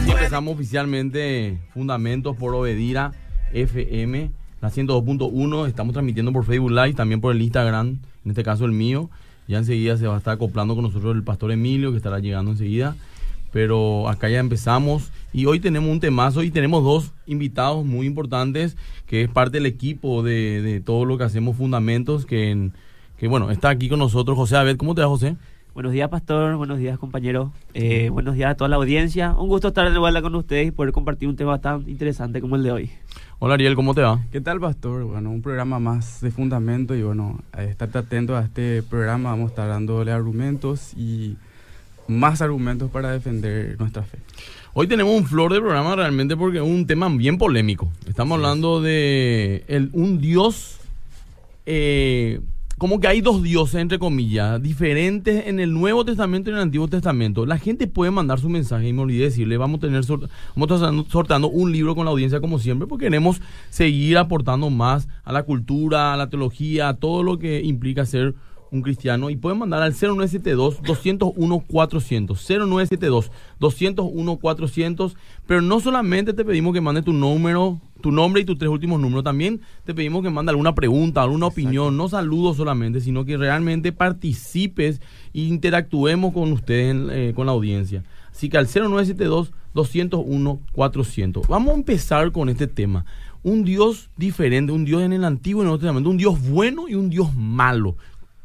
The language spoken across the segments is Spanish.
Así empezamos oficialmente Fundamentos por Obedira FM, la 102.1. Estamos transmitiendo por Facebook Live, también por el Instagram, en este caso el mío. Ya enseguida se va a estar acoplando con nosotros el pastor Emilio, que estará llegando enseguida. Pero acá ya empezamos y hoy tenemos un temazo y tenemos dos invitados muy importantes, que es parte del equipo de, de todo lo que hacemos Fundamentos, que, que bueno, está aquí con nosotros José Abed. ¿Cómo te va, José? Buenos días, Pastor. Buenos días, compañero. Eh, buenos días a toda la audiencia. Un gusto estar de vuelta con ustedes y poder compartir un tema tan interesante como el de hoy. Hola, Ariel, ¿cómo te va? ¿Qué tal, Pastor? Bueno, un programa más de fundamento y bueno, estate atento a este programa. Vamos a estar dándole argumentos y más argumentos para defender nuestra fe. Hoy tenemos un flor de programa realmente porque es un tema bien polémico. Estamos hablando de el, un Dios eh, como que hay dos dioses, entre comillas, diferentes en el Nuevo Testamento y en el Antiguo Testamento. La gente puede mandar su mensaje y me olvidé decirle, vamos a tener vamos a sortando un libro con la audiencia como siempre, porque queremos seguir aportando más a la cultura, a la teología, a todo lo que implica ser un cristiano y pueden mandar al 0972-201-400. 0972-201-400. Pero no solamente te pedimos que mande tu número, tu nombre y tus tres últimos números. También te pedimos que mande alguna pregunta, alguna opinión. No saludos solamente, sino que realmente participes e interactuemos con ustedes, eh, con la audiencia. Así que al 0972-201-400. Vamos a empezar con este tema un Dios diferente, un Dios en el Antiguo y en el Nuevo Testamento, un Dios bueno y un Dios malo.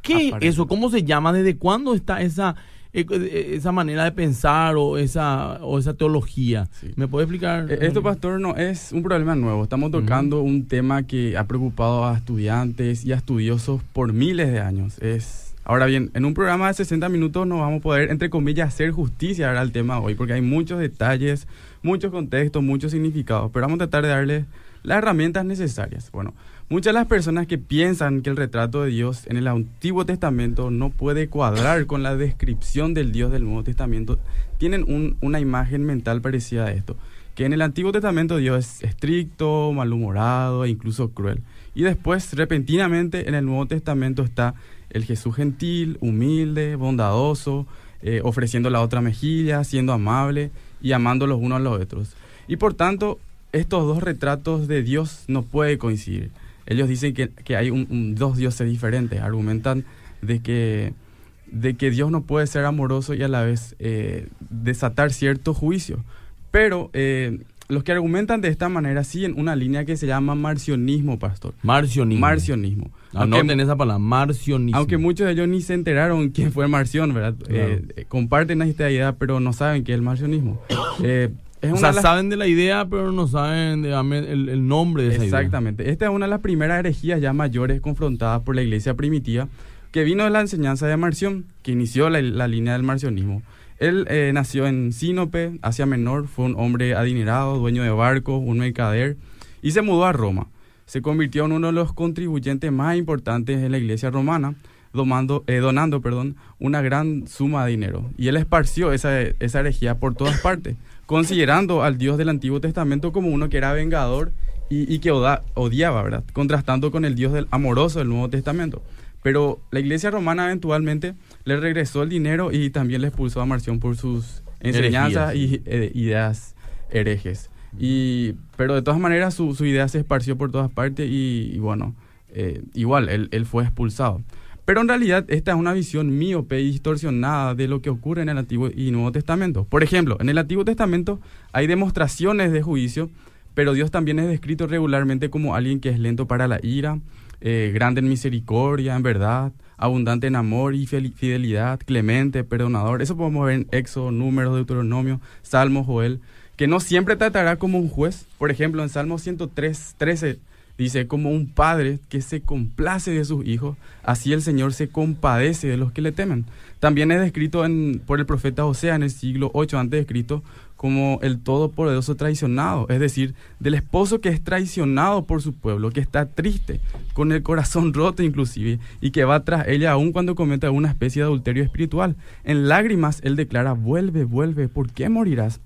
¿Qué es eso? ¿Cómo se llama? ¿Desde cuándo está esa, esa manera de pensar o esa, o esa teología? ¿Me puede explicar? Eh, esto, pastor, no es un problema nuevo. Estamos tocando un tema que ha preocupado a estudiantes y a estudiosos por miles de años. Es Ahora bien, en un programa de 60 minutos no vamos a poder, entre comillas, hacer justicia al tema hoy, porque hay muchos detalles, muchos contextos, muchos significados, pero vamos a tratar de darle las herramientas necesarias. Bueno, Muchas de las personas que piensan que el retrato de Dios en el Antiguo Testamento no puede cuadrar con la descripción del Dios del Nuevo Testamento tienen una imagen mental parecida a esto. Que en el Antiguo Testamento Dios es estricto, malhumorado e incluso cruel. Y después, repentinamente, en el Nuevo Testamento está el Jesús gentil, humilde, bondadoso, eh, ofreciendo la otra mejilla, siendo amable y amando los unos a los otros. Y por tanto, estos dos retratos de Dios no pueden coincidir ellos dicen que, hay dos dioses diferentes, argumentan de que, de que Dios no puede ser amoroso y a la vez eh, desatar cierto juicio. Pero eh, los que argumentan de esta manera siguen una línea que se llama marcionismo, pastor. Marcionismo. Marcionismo. Anoten esa palabra, marcionismo. Aunque muchos de ellos ni se enteraron quién fue Marción, ¿verdad? Eh, comparten esta idea, pero no saben qué es el marcionismo. o sea, saben de la idea, pero no saben el, nombre de esa idea. Exactamente. Esta es una de las primeras herejías ya mayores confrontadas por la iglesia primitiva, que vino de la enseñanza de Marción, que inició la, línea del marcionismo. Él eh, nació en Sinope, Asia Menor, fue un hombre adinerado, dueño de barcos, un mercader, y se mudó a Roma. Se convirtió en uno de los contribuyentes más importantes en la iglesia romana, donando, eh, donando perdón, una gran suma de dinero. Y él esparció esa, esa herejía por todas partes considerando al Dios del Antiguo Testamento como uno que era vengador y, que odiaba, ¿verdad? Contrastando con el Dios del amoroso del Nuevo Testamento. Pero la iglesia romana eventualmente le regresó el dinero y también le expulsó a Marción por sus enseñanzas y eh, ideas herejes. Y, pero de todas maneras su, idea se esparció por todas partes y, bueno, eh, igual él, él fue expulsado. Pero en realidad esta es una visión miope y distorsionada de lo que ocurre en el Antiguo y Nuevo Testamento. Por ejemplo, en el Antiguo Testamento hay demostraciones de juicio, pero Dios también es descrito regularmente como alguien que es lento para la ira, eh, grande en misericordia, en verdad, abundante en amor y fidelidad, clemente, perdonador. Eso podemos ver en Éxodo, Números, Deuteronomio, Salmo, Joel, que no siempre tratará como un juez. Por ejemplo, en Salmo 103, 13 Dice, como un padre que se complace de sus hijos, así el Señor se compadece de los que le temen. También es descrito en, por el profeta Osea en el siglo 8 antes de Cristo como el todopoderoso traicionado, es decir, del esposo que es traicionado por su pueblo, que está triste, con el corazón roto inclusive, y que va tras ella aun cuando cometa una especie de adulterio espiritual. En lágrimas él declara, vuelve, vuelve, ¿por qué morirás?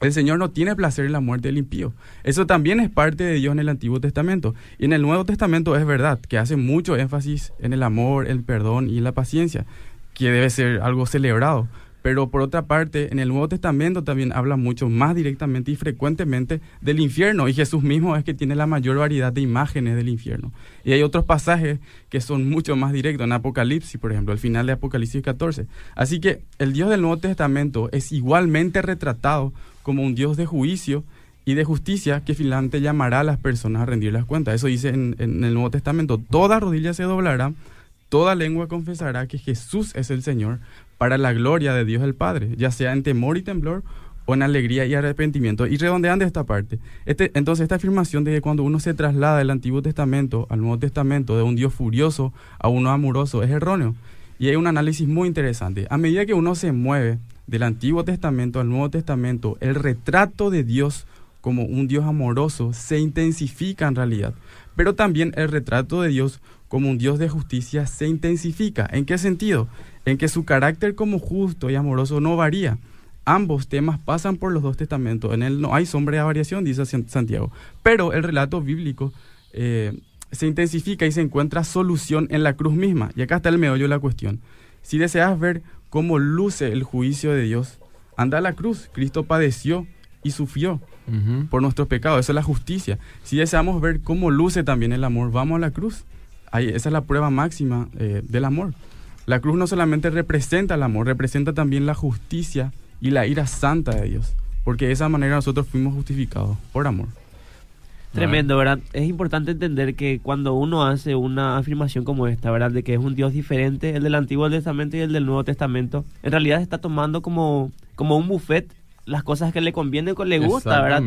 El Señor no tiene placer en la muerte del impío. Eso también es parte de Dios en el Antiguo Testamento. Y en el Nuevo Testamento es verdad que hace mucho énfasis en el amor, el perdón y la paciencia, que debe ser algo celebrado. Pero por otra parte, en el Nuevo Testamento también habla mucho más directamente y frecuentemente del infierno. Y Jesús mismo es que tiene la mayor variedad de imágenes del infierno. Y hay otros pasajes que son mucho más directos, en Apocalipsis, por ejemplo, al final de Apocalipsis 14. Así que el Dios del Nuevo Testamento es igualmente retratado como un Dios de juicio y de justicia que finalmente llamará a las personas a rendir las cuentas. Eso dice en, el Nuevo Testamento. Toda rodilla se doblará, toda lengua confesará que Jesús es el Señor para la gloria de Dios el Padre, ya sea en temor y temblor o en alegría y arrepentimiento. Y redondeando esta parte, este, entonces esta afirmación de que cuando uno se traslada del Antiguo Testamento al Nuevo Testamento, de un Dios furioso a uno amoroso, es erróneo. Y hay un análisis muy interesante. A medida que uno se mueve del Antiguo Testamento al Nuevo Testamento, el retrato de Dios como un Dios amoroso se intensifica en realidad. Pero también el retrato de Dios como un Dios de justicia se intensifica. ¿En qué sentido? en que su carácter como justo y amoroso no varía. Ambos temas pasan por los dos testamentos. En él no hay sombra de variación, dice Santiago. Pero el relato bíblico eh, se intensifica y se encuentra solución en la cruz misma. Y acá está el meollo de la cuestión. Si deseas ver cómo luce el juicio de Dios, anda a la cruz. Cristo padeció y sufrió por nuestros pecados. Esa es la justicia. Si deseamos ver cómo luce también el amor, vamos a la cruz. Ahí, esa es la prueba máxima eh, del amor. La cruz no solamente representa el amor, representa también la justicia y la ira santa de Dios, porque de esa manera nosotros fuimos justificados por amor. Tremendo, ¿verdad? Es importante entender que cuando uno hace una afirmación como esta, ¿verdad? De que es un Dios diferente, el del Antiguo Testamento y el del Nuevo Testamento, en realidad está tomando como, como un buffet las cosas que le conviene o le gusta, ¿verdad?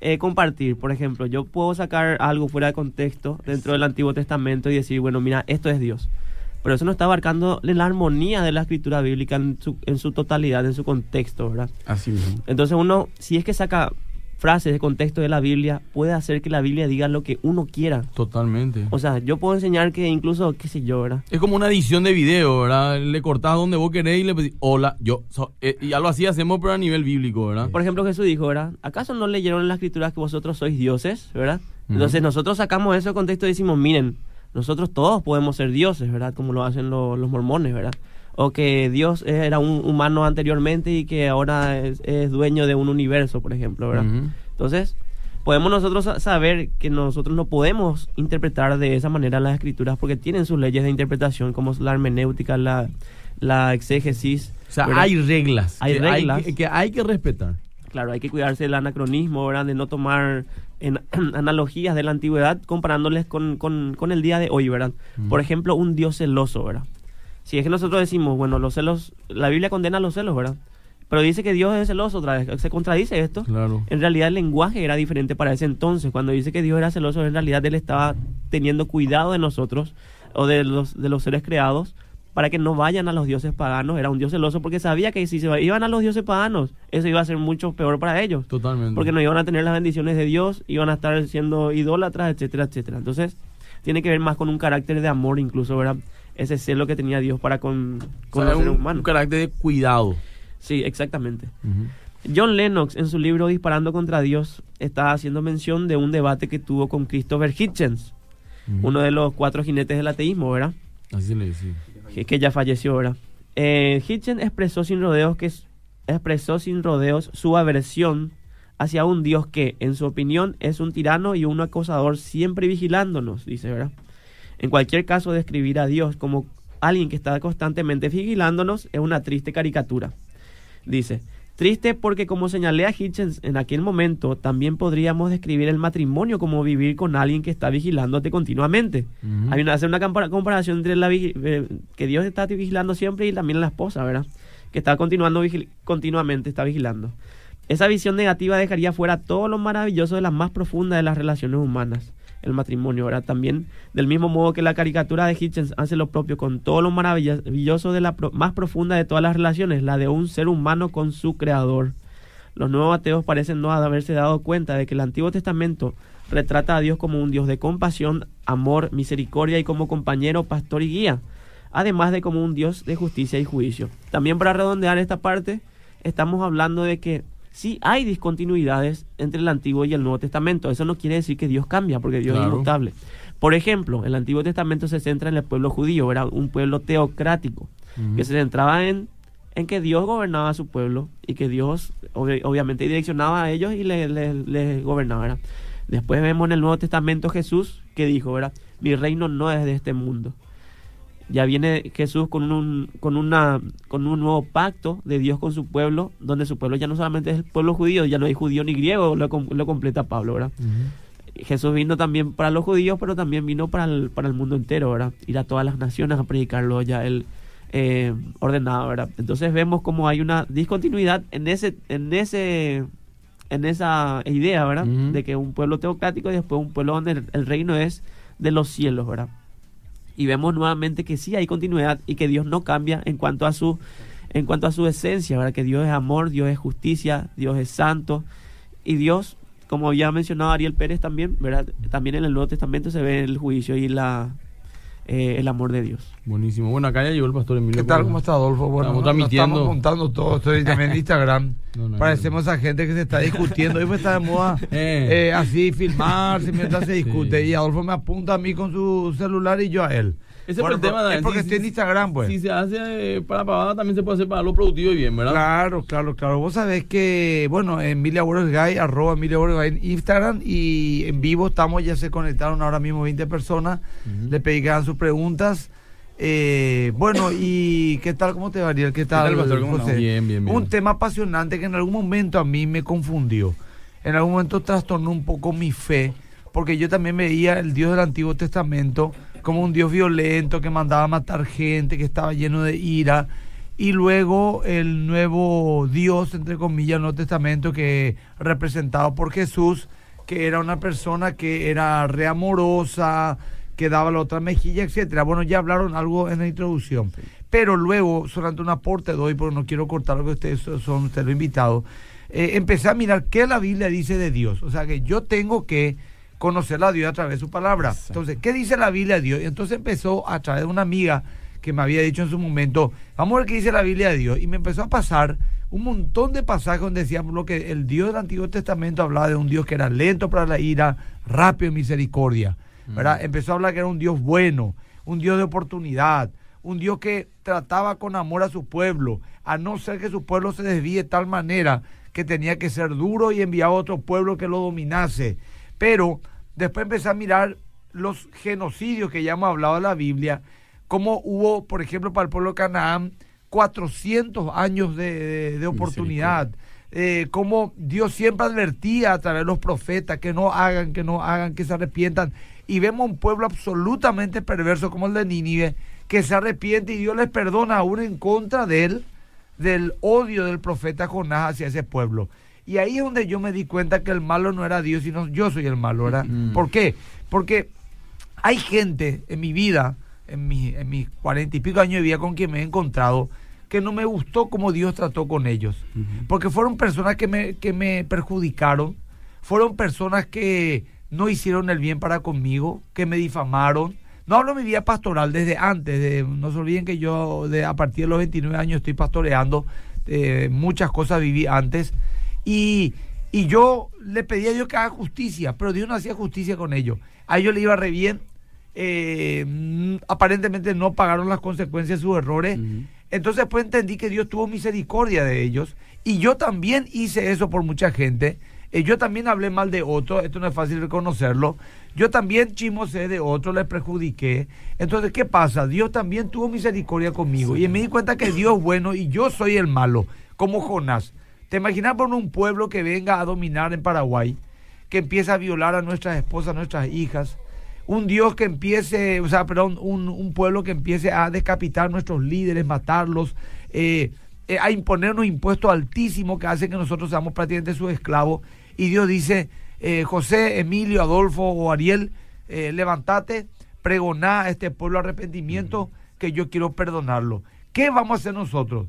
Eh, compartir, por ejemplo, yo puedo sacar algo fuera de contexto dentro del Antiguo Testamento y decir, bueno, mira, esto es Dios. Pero eso no está abarcando la armonía de la escritura bíblica en su, en su totalidad, en su contexto, ¿verdad? Así mismo. Entonces uno, si es que saca frases de contexto de la Biblia, puede hacer que la Biblia diga lo que uno quiera. Totalmente. O sea, yo puedo enseñar que incluso, qué sé yo, ¿verdad? Es como una edición de video, ¿verdad? Le cortás donde vos querés y le pedís, hola, yo, eh, y algo así hacemos, pero a nivel bíblico, ¿verdad? Por ejemplo, Jesús dijo, ¿verdad? ¿Acaso no leyeron en la escritura que vosotros sois dioses, ¿verdad? Entonces nosotros sacamos eso de contexto y decimos, miren, nosotros todos podemos ser dioses, ¿verdad? Como lo hacen los mormones, ¿verdad? O que Dios era un humano anteriormente y que ahora es, dueño de un universo, por ejemplo, ¿verdad? Entonces, podemos nosotros saber que nosotros no podemos interpretar de esa manera las escrituras porque tienen sus leyes de interpretación, como la hermenéutica, la, la exégesis. O sea, hay reglas. Hay reglas. que hay que respetar. Claro, hay que cuidarse del anacronismo, ¿verdad? De no tomar en analogías de la antigüedad comparándoles con, con, el día de hoy, ¿verdad? Por ejemplo, un Dios celoso, ¿verdad? Si es que nosotros decimos, bueno, los celos, la Biblia condena los celos, ¿verdad? Pero dice que Dios es celoso otra vez. ¿Se contradice esto? Claro. En realidad el lenguaje era diferente para ese entonces. Cuando dice que Dios era celoso, en realidad Él estaba teniendo cuidado de nosotros o de los, de los seres creados para que no vayan a los dioses paganos. Era un dios celoso porque sabía que si se iban a los dioses paganos, eso iba a ser mucho peor para ellos. Totalmente. Porque no iban a tener las bendiciones de Dios, iban a estar siendo idólatras, etcétera, etcétera. Entonces, tiene que ver más con un carácter de amor, incluso, ¿verdad? Ese celo que tenía Dios para con, con los seres humanos. Un carácter de cuidado. Sí, exactamente. John Lennox, en su libro Disparando contra Dios, está haciendo mención de un debate que tuvo con Christopher Hitchens, uno de los cuatro jinetes del ateísmo, ¿verdad? Así le decía que, ya falleció ahora. Eh, Hitchen expresó sin rodeos que expresó sin rodeos su aversión hacia un Dios que, en su opinión, es un tirano y un acosador siempre vigilándonos, dice, ¿verdad? En cualquier caso, describir a Dios como alguien que está constantemente vigilándonos es una triste caricatura. Dice, Triste porque como señalé a Hitchens en aquel momento, también podríamos describir el matrimonio como vivir con alguien que está vigilándote continuamente. Hay una, hacer una comparación entre la eh, que Dios está vigilando siempre y también la esposa, ¿verdad? Que está continuando continuamente, está vigilando. Esa visión negativa dejaría fuera todo lo maravilloso de las más profundas de las relaciones humanas el matrimonio. Ahora también, del mismo modo que la caricatura de Hitchens hace lo propio con todo lo maravilloso de la más profunda de todas las relaciones, la de un ser humano con su creador. Los nuevos ateos parecen no haberse dado cuenta de que el Antiguo Testamento retrata a Dios como un Dios de compasión, amor, misericordia y como compañero, pastor y guía, además de como un Dios de justicia y juicio. También para redondear esta parte, estamos hablando de que sí hay discontinuidades entre el Antiguo y el Nuevo Testamento. Eso no quiere decir que Dios cambia, porque Dios es inmutable. Por ejemplo, el Antiguo Testamento se centra en el pueblo judío, era un pueblo teocrático, que se centraba en en que Dios gobernaba a su pueblo y que Dios obvi- obviamente direccionaba a ellos y les le, les gobernaba. ¿verdad? Después vemos en el Nuevo Testamento Jesús que dijo, ¿verdad? Mi reino no es de este mundo. Ya viene Jesús con un, con, una, con un nuevo pacto de Dios con su pueblo, donde su pueblo ya no solamente es el pueblo judío, ya no hay judío ni griego, lo, lo completa Pablo, ¿verdad? Jesús vino también para los judíos, pero también vino para el, para el mundo entero, ¿verdad? Ir a todas las naciones a predicarlo ya él eh, ordenado, ¿verdad? Entonces vemos como hay una discontinuidad en ese, en ese, en esa idea, ¿verdad? De que un pueblo teocrático y después un pueblo donde el, el reino es de los cielos, ¿verdad? Y vemos nuevamente que sí hay continuidad y que Dios no cambia en cuanto a su, en cuanto a su esencia, ¿verdad? Que Dios es amor, Dios es justicia, Dios es santo y Dios, como había mencionado Ariel Pérez también, ¿verdad? También en el Nuevo Testamento se ve el juicio y la eh, el amor de Dios. Buenísimo. Bueno, acá ya llegó el pastor Emilio. ¿Qué tal? ¿Cómo está Adolfo? Bueno, Estamos nos transmitiendo. estamos contando todo. Estoy también en Instagram. No, no Parecemos a gente que se está discutiendo. Hoy me está de moda Eh. eh, así filmarse mientras se discute. Sí. Y Adolfo me apunta a mí con su celular y yo a él. Ese fue el tema, Es porque Sí, estoy en Instagram, pues. Si se hace eh, para pavada, también se puede hacer para lo productivo y bien, ¿verdad? Claro, claro, claro. Vos sabés que, bueno, Emilia Guay, arroba Emilia Guay en Instagram y en vivo estamos, ya se conectaron ahora mismo 20 personas. Le pedí que hagan sus preguntas. Eh, bueno, y ¿qué tal? ¿Cómo te va, Ariel? ¿Qué tal, tal, pastor? ¿Cómo José? andamos? Bien, bien, bien. Un tema apasionante que en algún momento a mí me confundió. En algún momento trastornó un poco mi fe, porque yo también veía el Dios del Antiguo Testamento como un Dios violento que mandaba a matar gente, que estaba lleno de ira. Y luego el nuevo Dios, entre comillas, el Nuevo Testamento, que representado por Jesús, que era una persona que era reamorosa, que daba la otra mejilla, etcétera. Bueno, ya hablaron algo en la introducción. Pero luego, solamente un aporte doy, porque no quiero cortar lo que ustedes son ustedes los invitados. eh, empecé a mirar qué la Biblia dice de Dios. O sea que yo tengo que conocer a Dios a través de su palabra. Exacto. Entonces, ¿qué dice la Biblia de Dios? Y entonces empezó a través de una amiga que me había dicho en su momento, vamos a ver qué dice la Biblia de Dios. Y me empezó a pasar un montón de pasajes donde decíamos lo que el Dios del Antiguo Testamento hablaba de un Dios que era lento para la ira, rápido en misericordia. ¿verdad? Empezó a hablar que era un Dios bueno, un Dios de oportunidad, un Dios que trataba con amor a su pueblo, a no ser que su pueblo se desvíe de tal manera que tenía que ser duro y enviar a otro pueblo que lo dominase. Pero después empecé a mirar los genocidios que ya hemos hablado en la Biblia, como hubo, por ejemplo, para el pueblo de Canaán, 400 años de, de- de oportunidad. Eh, como Dios siempre advertía a través de los profetas que no hagan, que no hagan, que se arrepientan. Y vemos un pueblo absolutamente perverso como el de Nínive, que se arrepiente y Dios les perdona aún en contra de él, del odio del profeta Jonás hacia ese pueblo. Y ahí es donde yo me di cuenta que el malo no era Dios, sino yo soy el malo, ¿verdad? Mm. ¿Por qué? Porque hay gente en mi vida, en, mi- en mis cuarenta y pico años de vida con quien me he encontrado, que no me gustó cómo Dios trató con ellos. Porque fueron personas que me, que me perjudicaron, fueron personas que no hicieron el bien para conmigo, que me difamaron. No hablo de mi vida pastoral desde antes, de, no se olviden que yo de, a partir de los 29 años estoy pastoreando, eh, muchas cosas viví antes. Y, y yo le pedí a Dios que haga justicia, pero Dios no hacía justicia con ellos. A ellos le iba re bien, eh, mm, aparentemente no pagaron las consecuencias de sus errores. Entonces pues entendí que Dios tuvo misericordia de ellos y yo también hice eso por mucha gente. Eh, yo también hablé mal de otros, esto no es fácil reconocerlo. Yo también chismosé de otros, les perjudiqué. Entonces, ¿qué pasa? Dios también tuvo misericordia conmigo y me di cuenta que Dios es bueno y yo soy el malo, como Jonás. ¿Te imaginas por un pueblo que venga a dominar en Paraguay, que empieza a violar a nuestras esposas, a nuestras hijas? un Dios que empiece, o sea, perdón, un, un pueblo que empiece a decapitar nuestros líderes, matarlos, eh, eh, a imponernos impuestos altísimos que hacen que nosotros seamos prácticamente sus esclavos. Y Dios dice, eh, José, Emilio, Adolfo o Ariel, eh, levantate, pregoná a este pueblo arrepentimiento que yo quiero perdonarlo. ¿Qué vamos a hacer nosotros?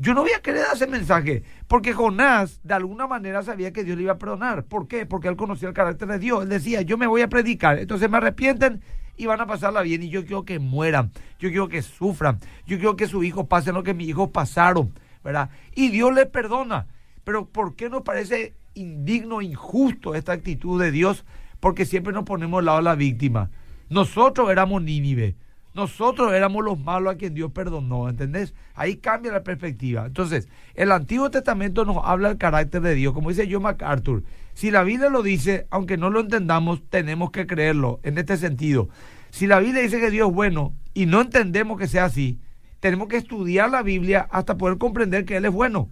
Yo no voy a querer dar ese mensaje, porque Jonás de alguna manera sabía que Dios le iba a perdonar. ¿Por qué? Porque él conocía el carácter de Dios. Él decía, yo me voy a predicar, entonces me arrepienten y van a pasarla bien y yo quiero que mueran, yo quiero que sufran, yo quiero que sus hijos pasen lo que mis hijos pasaron, ¿verdad? Y Dios le perdona. Pero ¿por qué nos parece indigno, injusto esta actitud de Dios? Porque siempre nos ponemos al lado de la víctima. Nosotros éramos Nínive. Nosotros éramos los malos a quien Dios perdonó, ¿entendés? Ahí cambia la perspectiva. Entonces, el Antiguo Testamento nos habla del carácter de Dios, como dice John MacArthur. Si la Biblia lo dice, aunque no lo entendamos, tenemos que creerlo en este sentido. Si la Biblia dice que Dios es bueno y no entendemos que sea así, tenemos que estudiar la Biblia hasta poder comprender que Él es bueno.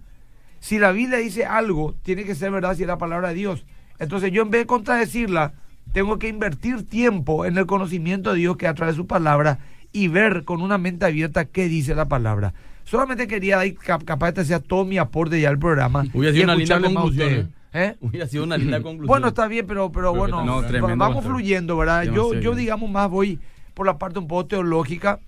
Si la Biblia dice algo, tiene que ser verdad si es la palabra de Dios. Entonces yo en vez de contradecirla, tengo que invertir tiempo en el conocimiento de Dios que a través de su palabra y ver con una mente abierta qué dice la palabra. Solamente quería capaz de sea todo mi aporte ya al programa. Hubiera sido una linda conclusión. ¿eh? ¿Eh? Hubiera sido una linda conclusión. Bueno, está bien, pero, pero, bueno, no, vamos fluyendo, ¿verdad? Yo, Demasiado yo bien. digamos más voy por la parte un poco teológica.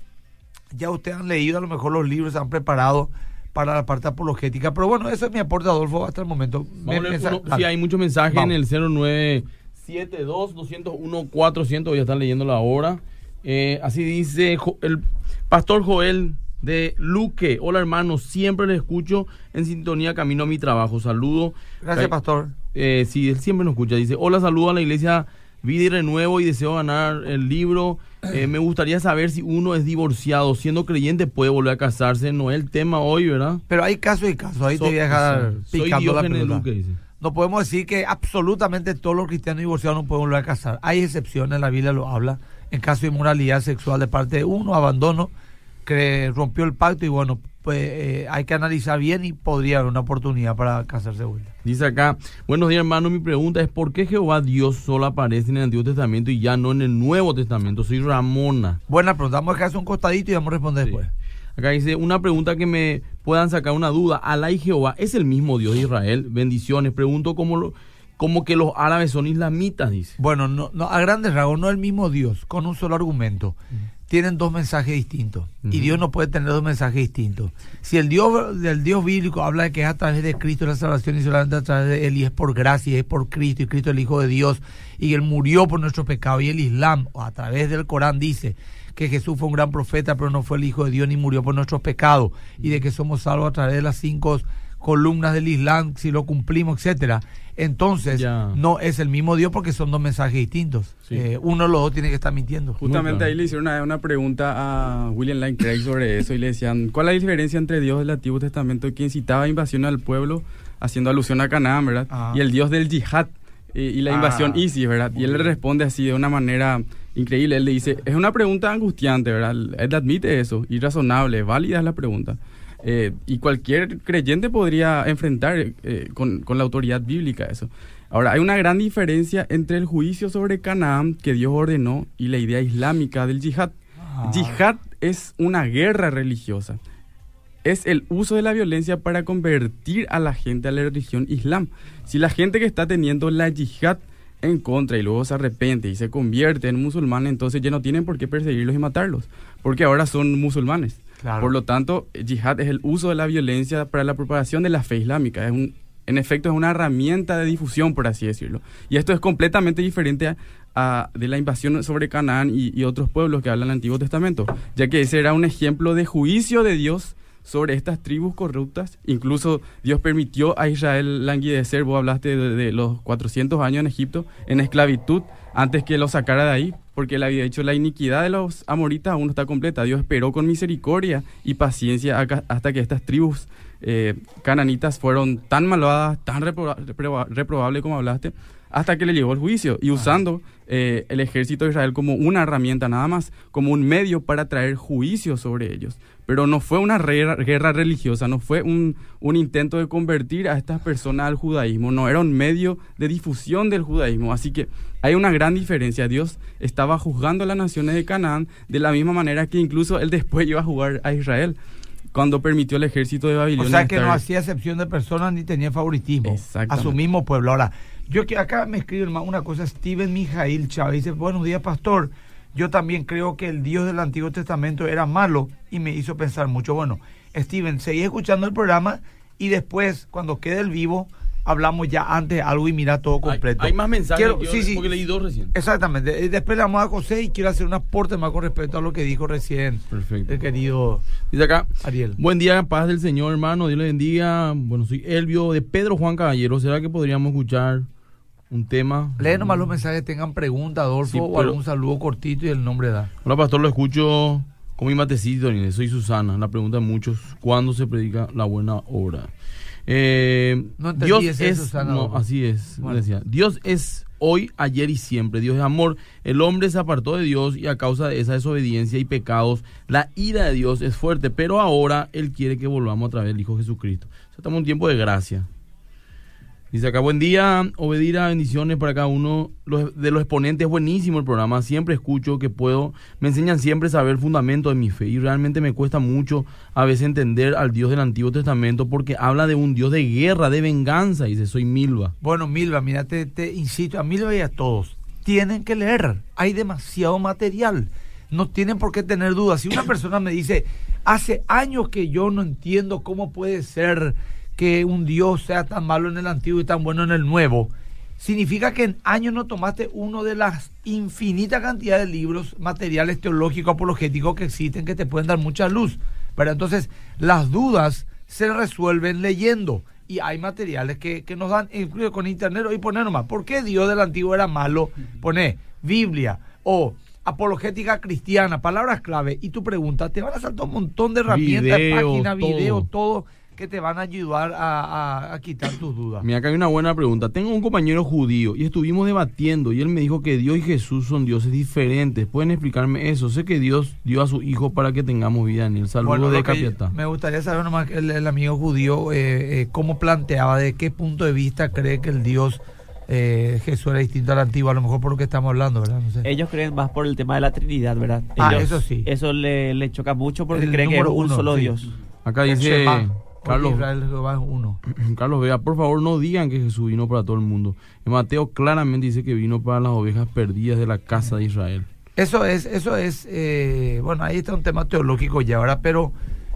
Ya ustedes han leído a lo mejor los libros, se han preparado para la parte apologética. Pero bueno, ese es mi aporte, Adolfo, hasta el momento. Me- uno- sí, hay muchos mensajes en el 0972 201 400 voy a estar leyéndolo ahora. Eh, así dice el pastor Joel de Luque. Hola hermanos, siempre les escucho en sintonía camino a mi trabajo. Saludo. Gracias, pastor. Eh, sí, él siempre nos escucha. Dice, hola, saludo a la iglesia Vida y Renuevo y deseo ganar el libro. Eh, me gustaría saber si uno es divorciado, siendo creyente, puede volver a casarse. No es el tema hoy, ¿verdad? Pero hay casos y casos. Ahí So- te voy a dejar Soy picando la Diógenes pelota. Luque, dice. No podemos decir que absolutamente todos los cristianos divorciados no pueden volver a casar. Hay excepciones, la Biblia lo habla. En caso de inmoralidad sexual de parte de uno, abandono, que rompió el pacto y bueno, pues eh, hay que analizar bien y podría haber una oportunidad para casarse de vuelta. Dice acá, buenos días hermano, mi pregunta es ¿por qué Jehová Dios solo aparece en el Antiguo Testamento y ya no en el Nuevo Testamento? Soy Ramona. Buena pregunta. Vamos a dejar un costadito y vamos a responder Sí. después. Acá dice, una pregunta que me puedan sacar una duda. Alá y Jehová es el mismo Dios de Israel. Bendiciones. Pregunto cómo, lo, cómo que los árabes son islamitas, dice. Bueno, no, no, a grandes rasgos, no el mismo Dios, con un solo argumento. Tienen dos mensajes distintos. Y. Dios no puede tener dos mensajes distintos. Si el Dios del Dios bíblico habla de que es a través de Cristo la salvación y solamente a través de Él, y es por gracia, y es por Cristo, y Cristo es el Hijo de Dios, y Él murió por nuestros pecados, y el Islam, a través del Corán, dice que Jesús fue un gran profeta, pero no fue el Hijo de Dios ni murió por nuestros pecados, y de que somos salvos a través de las cinco columnas del Islam, si lo cumplimos, etcétera. Entonces, Ya. no es el mismo Dios porque son dos mensajes distintos. Sí. Eh, uno de los dos tiene que estar mintiendo. Justamente claro. ahí le hicieron una, una pregunta a William Lane Craig sobre eso y le decían, ¿cuál es la diferencia entre Dios del Antiguo Testamento que incitaba invasión al pueblo, haciendo alusión a Canaán, ¿verdad? Ah. Y el Dios del yihad eh, y la Ah. invasión ISIS, ¿verdad? Y él le responde así de una manera increíble. Él le dice, es una pregunta angustiante, ¿verdad? Él admite eso, y razonable, válida es la pregunta. Eh, y cualquier creyente podría enfrentar eh, con, con la autoridad bíblica eso. Ahora, hay una gran diferencia entre el juicio sobre Canaán que Dios ordenó y la idea islámica del yihad. Ah. Yihad es una guerra religiosa. Es el uso de la violencia para convertir a la gente a la religión islam. Si la gente que está teniendo la yihad en contra y luego se arrepiente y se convierte en musulmán, entonces ya no tienen por qué perseguirlos y matarlos, porque ahora son musulmanes. Por lo tanto, yihad es el uso de la violencia para la propagación de la fe islámica. Es un, en efecto, es una herramienta de difusión, por así decirlo. Y esto es completamente diferente a, de la invasión sobre Canaán y, otros pueblos que hablan el Antiguo Testamento, ya que ese era un ejemplo de juicio de Dios sobre estas tribus corruptas. Incluso Dios permitió a Israel languidecer, vos hablaste de, de los 400 años en Egipto, en esclavitud, antes que los sacara de ahí, porque él había dicho la iniquidad de los amoritas aún no está completa. Dios esperó con misericordia y paciencia hasta que estas tribus eh, cananitas fueron tan malvadas, tan reproba- reproba- reprobables como hablaste, hasta que le llegó el juicio y usando eh, el ejército de Israel como una herramienta nada más, como un medio para traer juicio sobre ellos. Pero no fue una guerra, religiosa, no fue un, un intento de convertir a estas personas al judaísmo, no, era un medio de difusión del judaísmo. Así que hay una gran diferencia. Dios estaba juzgando a las naciones de Canaán de la misma manera que incluso él después iba a jugar a Israel cuando permitió al ejército de O Babilonia. sea que no hacía excepción de personas ni tenía favoritismo a su mismo pueblo. Ahora, yo que acá me escribe una cosa, Steven Mijail Chávez dice, buenos días pastor, yo también creo que el Dios del Antiguo Testamento era malo y me hizo pensar mucho. Bueno, Steven, seguí escuchando el programa y después, cuando quede el vivo, hablamos ya antes algo y mira todo completo. hay más mensajes Quiero- yo- sí, sí. porque leí dos recién. Exactamente. Eh, Después le vamos a José y quiero hacer un aporte más con respecto a lo que dijo recién Perfecto. el querido Dice acá, Ariel. buen día, paz del Señor, hermano, Dios le bendiga. Bueno, soy Elvio de Pedro Juan Caballero. ¿Será que podríamos escuchar un tema. Lee nomás los mensajes, tengan preguntas, Adolfo, Sí, o algún saludo cortito y el nombre da. Hola, pastor, lo escucho con mi matecito. Soy Susana. La pregunta de muchos, ¿cuándo se predica la buena obra? Eh, No Dios ese, es, Susana, no, así es, Bueno. decía. Dios es hoy, ayer y siempre. Dios es amor. El hombre se apartó de Dios y a causa de esa desobediencia y pecados, la ira de Dios es fuerte. Pero ahora Él quiere que volvamos a través del Hijo Jesucristo. O sea, estamos en un tiempo de gracia. Dice acá, buen día, Obedira, bendiciones para cada uno de los exponentes. Es buenísimo el programa, siempre escucho que puedo, me enseñan siempre a saber el fundamento de mi fe y realmente me cuesta mucho a veces entender al Dios del Antiguo Testamento porque habla de un Dios de guerra, de venganza, dice, soy Milva. Bueno, Milva, mira, te, te insisto, a Milva y a todos, tienen que leer. Hay demasiado material. No tienen por qué tener dudas. Si una persona me dice, hace años que yo no entiendo cómo puede ser que un Dios sea tan malo en el antiguo y tan bueno en el nuevo, significa que en años no tomaste uno de las infinitas cantidades de libros, materiales teológicos, apologéticos que existen que te pueden dar mucha luz. Pero entonces, las dudas se resuelven leyendo. Y hay materiales que, que nos dan, incluso con internet, y poner nomás, ¿por qué Dios del antiguo era malo? Pone Biblia o apologética cristiana, palabras clave, y tu pregunta, te van a saltar un montón de herramientas, Video, páginas, video, todo. Que te van a ayudar a, a- a quitar tus dudas. Mira, acá hay una buena pregunta. Tengo un compañero judío y estuvimos debatiendo y él me dijo que Dios y Jesús son dioses diferentes. ¿Pueden explicarme eso? Sé que Dios dio a su hijo para que tengamos vida en él. Saludos Bueno, de Capiatá. me gustaría saber nomás el, el amigo judío eh, eh, cómo planteaba, de qué punto de vista cree que el Dios eh, Jesús era distinto al antiguo, a lo mejor por lo que estamos hablando, ¿verdad? No sé. Ellos creen más por el tema de la Trinidad, ¿verdad? Ah, eso sí. Eso le, le choca mucho porque El creen que es un uno, solo sí. Dios. Acá dice Carlos, Israel Jehová es uno. Carlos Vea, por favor no digan que Jesús vino para todo el mundo. En Mateo claramente dice que vino para las ovejas perdidas de la casa de Israel. Eso es, eso es, eh, bueno, ahí está un tema teológico ya ahora, pero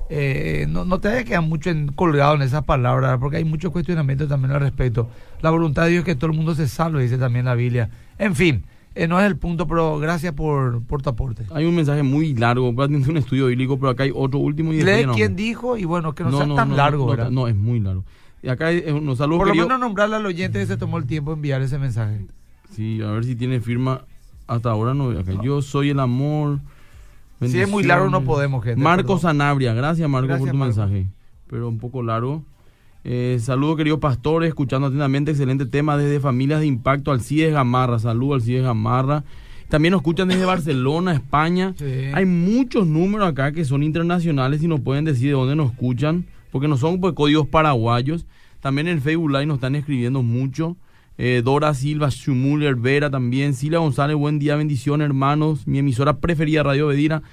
eh, no, no te vayas a quedar mucho en- colgado en esas palabras, porque hay muchos cuestionamientos también al respecto. La voluntad de Dios es que todo el mundo se salve, dice también la Biblia. En fin, eh, no es el punto, pero gracias por, por tu aporte. Hay un mensaje muy largo, tener un estudio bíblico, pero acá hay otro último y Lee no. quién dijo y bueno, que no, sea no, tan no, largo, no, ¿verdad? no, es muy largo. Y acá hay eh, unos saludos por lo querido- menos nombrarle al oyente que se tomó el tiempo de enviar ese mensaje. Sí, a ver si tiene firma. Hasta ahora no. acá. Yo soy el amor. Si es muy largo no podemos, gente. Marco perdón. Sanabria, gracias Marco Gracias, por tu Marco. mensaje. Pero un poco largo. Eh, saludo querido pastor, escuchando atentamente, excelente tema desde Familias de Impacto, Alcides Gamarra, saludo Alcides Gamarra. También nos escuchan desde Barcelona, España. Sí. Hay muchos números acá que son internacionales y nos pueden decir de dónde nos escuchan, porque no son pues, códigos paraguayos. También en Facebook Live nos están escribiendo mucho. Eh, Dora Silva, Schumuller, Vera también. Silvia González, buen día, bendición, hermanos. Mi emisora preferida, Radio Bedira.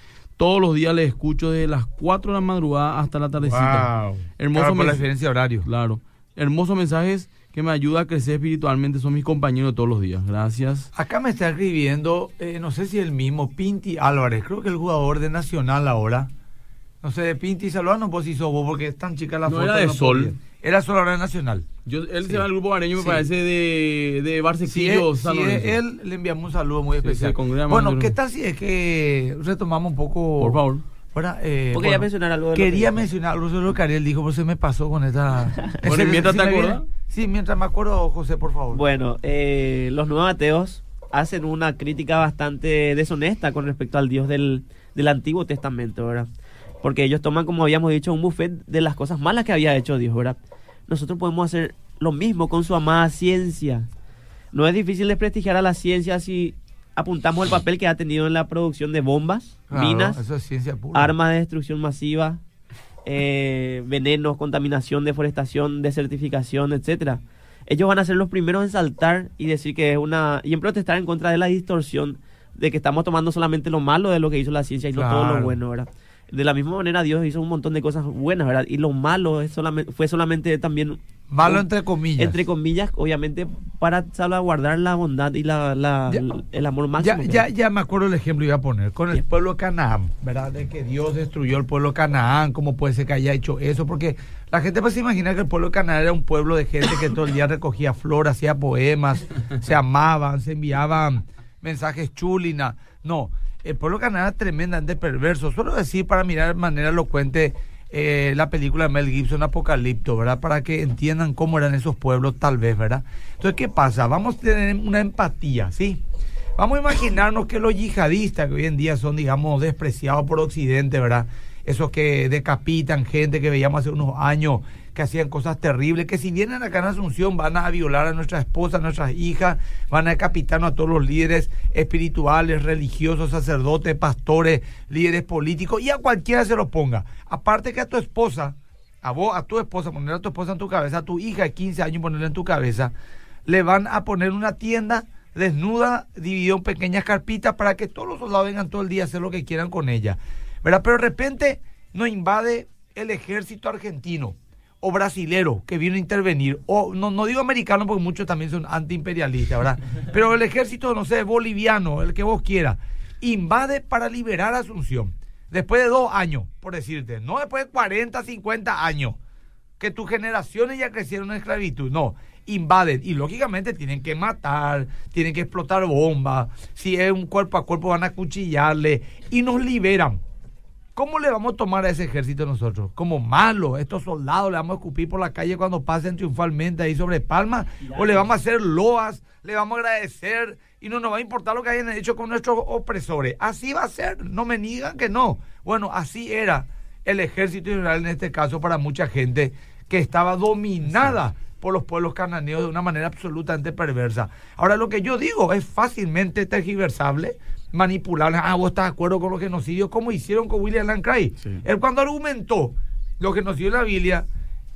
Todos los días les escucho desde las 4 de la madrugada hasta la tardecita. Wow. Hermoso Claro, por la diferencia de horario. Claro. Hermosos mensajes que me ayudan a crecer espiritualmente. Son mis compañeros todos los días. Gracias. Acá me está escribiendo, eh, no sé si el mismo, Pinti Álvarez, creo que el jugador de Nacional ahora. No sé, de Pinti, saludanos vos si sos vos, porque es tan chica la No foto. era de Sol. Era Sol ahora de Nacional. Yo, él Sí. se va al grupo bareño, me Sí. parece, de, de Si es, San si es él, le enviamos un saludo muy especial. sí, bueno. ¿qué tal si es que retomamos un poco? Por favor. Ahora, eh, bueno, mencionar algo de lo que Quería dijo. mencionar algo sobre lo que Ariel dijo, pero se me pasó con esta... Bueno, mientras si te acuerdas. Sí, mientras me acuerdo, José, por favor. Bueno, eh, los nuevos ateos hacen una crítica bastante deshonesta con respecto al Dios del, del Antiguo Testamento, ¿verdad? Porque ellos toman, como habíamos dicho, un buffet de las cosas malas que había hecho Dios, ¿verdad? Nosotros podemos hacer lo mismo con su amada ciencia. No es difícil desprestigiar a la ciencia si apuntamos el papel que ha tenido en la producción de bombas, Claro, minas, es armas de destrucción masiva, eh, venenos, contaminación, deforestación, desertificación, etcétera. Ellos van a ser los primeros en saltar y decir que es una y en protestar en contra de la distorsión de que estamos tomando solamente lo malo de lo que hizo la ciencia y no todo lo bueno, ¿verdad? De la misma manera Dios hizo un montón de cosas buenas, ¿verdad? Y lo malo es solamente, fue solamente también Malo un- entre comillas. entre comillas, obviamente para salvaguardar la bondad y la, la- Ya- el amor máximo. ya, ya me acuerdo el ejemplo que iba a poner con el pueblo de Canaán, ¿verdad? De que Dios destruyó el pueblo de Canaán, ¿cómo puede ser que haya hecho eso? Porque la gente pues se imagina que el pueblo de Canaán era un pueblo de gente que todo el día recogía flores, hacía poemas, se amaban, se enviaban mensajes chulina. No, el pueblo de Canaán es tremendamente perverso. Suelo decir para mirar de manera elocuente eh, la película de Mel Gibson, Apocalipto, ¿verdad? Para que entiendan cómo eran esos pueblos, tal vez, ¿verdad? Entonces, ¿qué pasa? Vamos a tener una empatía, ¿sí? Vamos a imaginarnos que los yihadistas, que hoy en día son, digamos, despreciados por Occidente, ¿verdad? Esos que decapitan gente que veíamos hace unos años, que hacían cosas terribles, que si vienen acá en Asunción van a violar a nuestras esposas, a nuestras hijas, van a decapitarnos a todos los líderes espirituales, religiosos, sacerdotes, pastores, líderes políticos, y a cualquiera se lo ponga. Aparte que a tu esposa, a vos, a tu esposa, poner a tu esposa en tu cabeza, a tu hija de 15 años ponerla en tu cabeza, le van a poner una tienda desnuda, dividida en pequeñas carpitas para que todos los soldados vengan todo el día a hacer lo que quieran con ella. ¿Verdad? Pero de repente nos invade el ejército argentino o brasilero que vino a intervenir, o no, no digo americano porque muchos también son antiimperialistas, ¿verdad? Pero el ejército, no sé, boliviano, el que vos quieras, invade para liberar a Asunción. Después de dos años, por decirte, no después de 40, 50 años, que tus generaciones ya crecieron en esclavitud, no, invaden y lógicamente tienen que matar, tienen que explotar bombas, si es un cuerpo a cuerpo van a cuchillarle y nos liberan. ¿Cómo le vamos a tomar a ese ejército nosotros? ¿Como malo? ¿Estos soldados le vamos a escupir por la calle cuando pasen triunfalmente ahí sobre Palma? ¿O le vamos a hacer loas? ¿Le vamos a agradecer? Y no nos va a importar lo que hayan hecho con nuestros opresores. Así va a ser. No me digan que no. Bueno, así era el ejército israelí en este caso para mucha gente que estaba dominada por los pueblos cananeos de una manera absolutamente perversa. Ahora, lo que yo digo es fácilmente tergiversable, manipulable. Ah, vos estás de acuerdo con los genocidios, como hicieron con William. Sí. Él cuando argumentó los genocidios de la Biblia,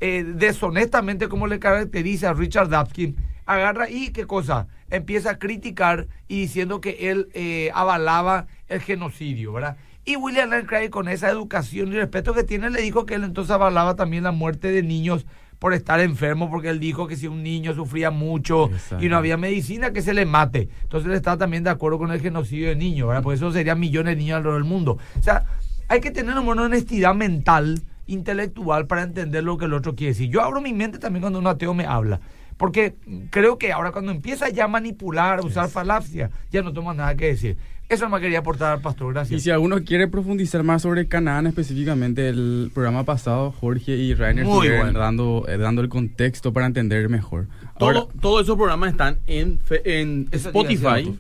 eh, deshonestamente como le caracteriza a Richard Dawkins, agarra y qué cosa, empieza a criticar y diciendo que él eh, avalaba el genocidio, ¿verdad? Y William Lane Craig con esa educación y respeto que tiene le dijo que él entonces avalaba también la muerte de niños por estar enfermo, porque él dijo que si un niño sufría mucho y no había medicina, que se le mate. Entonces él está también de acuerdo con el genocidio de niños, ¿verdad? Porque eso serían millones de niños alrededor del mundo. O sea, hay que tener una honestidad mental, intelectual, para entender lo que el otro quiere decir. Yo abro mi mente también cuando un ateo me habla. Porque creo que ahora cuando empieza ya a manipular, a usar falacia, ya no toma nada que decir. Eso me quería aportar al pastor, Y gracias. si alguno quiere profundizar más sobre Canaán específicamente, el programa pasado, Jorge y Rainer Muy estuvieron bueno. dando, eh, dando el contexto para entender mejor. Todo, todos esos programas están en, fe- en Spotify.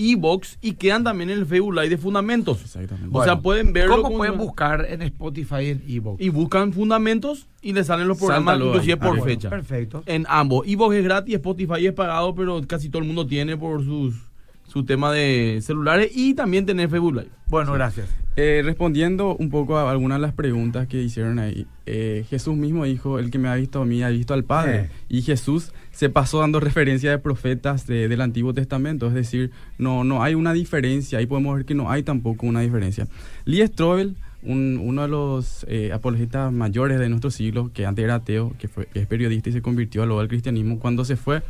Evox y quedan también en el Facebook Live de Fundamentos. Exactamente. O sea, pueden verlo. ¿Cómo pueden buscar en Spotify y en Evox? Y buscan Fundamentos y les salen los programas Sáltalo inclusive ahí, por arriba. fecha. Perfecto. En ambos. Evox es gratis, Spotify es pagado, pero casi todo el mundo tiene por sus su tema de celulares y también tener Facebook Live. Bueno, gracias. Eh, respondiendo un poco a algunas de las preguntas que hicieron ahí, eh, Jesús mismo dijo, el que me ha visto a mí ha visto al Padre. Eh. Y Jesús se pasó dando referencia de profetas de- del Antiguo Testamento, es decir, no, no hay una diferencia, ahí podemos ver que no hay tampoco una diferencia. Lee Strobel, un- uno de los eh, apologetas mayores de nuestro siglo, que antes era ateo, que, fue, que es periodista y se convirtió luego al cristianismo, cuando se fue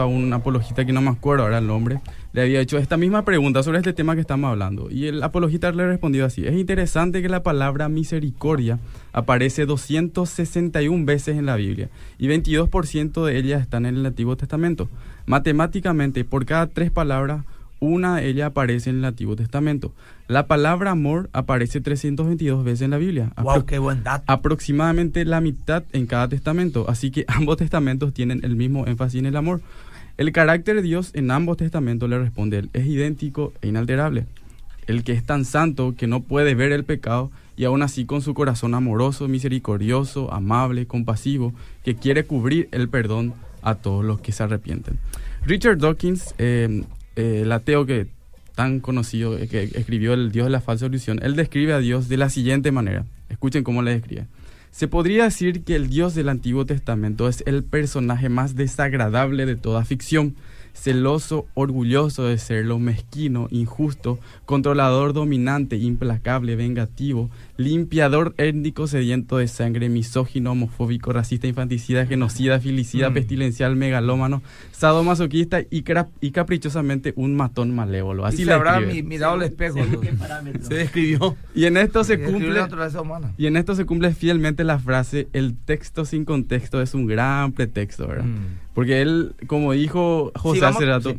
a un apologista que no me acuerdo ahora el nombre, le había hecho esta misma pregunta sobre este tema que estamos hablando. Y el apologista le respondió así, es interesante que la palabra misericordia aparece 261 veces en la Biblia y 22% de ellas están en el Antiguo Testamento. Matemáticamente, por cada tres palabras, una de ellas aparece en el Antiguo Testamento. La palabra amor aparece 322 veces en la Biblia. Wow, qué buen dato. aproximadamente la mitad en cada testamento, así que ambos testamentos tienen el mismo énfasis en el amor. El carácter de Dios en ambos testamentos le responde él, es idéntico e inalterable. El que es tan santo que no puede ver el pecado y aún así con su corazón amoroso, misericordioso, amable, compasivo, que quiere cubrir el perdón a todos los que se arrepienten. Richard Dawkins, eh, eh, el ateo que tan conocido eh, que escribió El Dios de la falsa ilusión, él describe a Dios de la siguiente manera. Escuchen cómo le describe. Se podría decir que el Dios del Antiguo Testamento es el personaje más desagradable de toda ficción, celoso, orgulloso de serlo, mezquino, injusto, controlador, dominante, implacable, vengativo, limpiador étnico, sediento de sangre, misógino, homofóbico, racista, infanticida, genocida, filicida, Mm. pestilencial, megalómano, sadomasoquista y, y caprichosamente un matón malévolo. Así y se habrá mi- mirado al espejo. Se describió. Y en esto se cumple y en esto se cumple fielmente la frase el texto sin contexto es un gran pretexto, ¿verdad? Mm. Porque él, como dijo José Sí, hace rato, sí,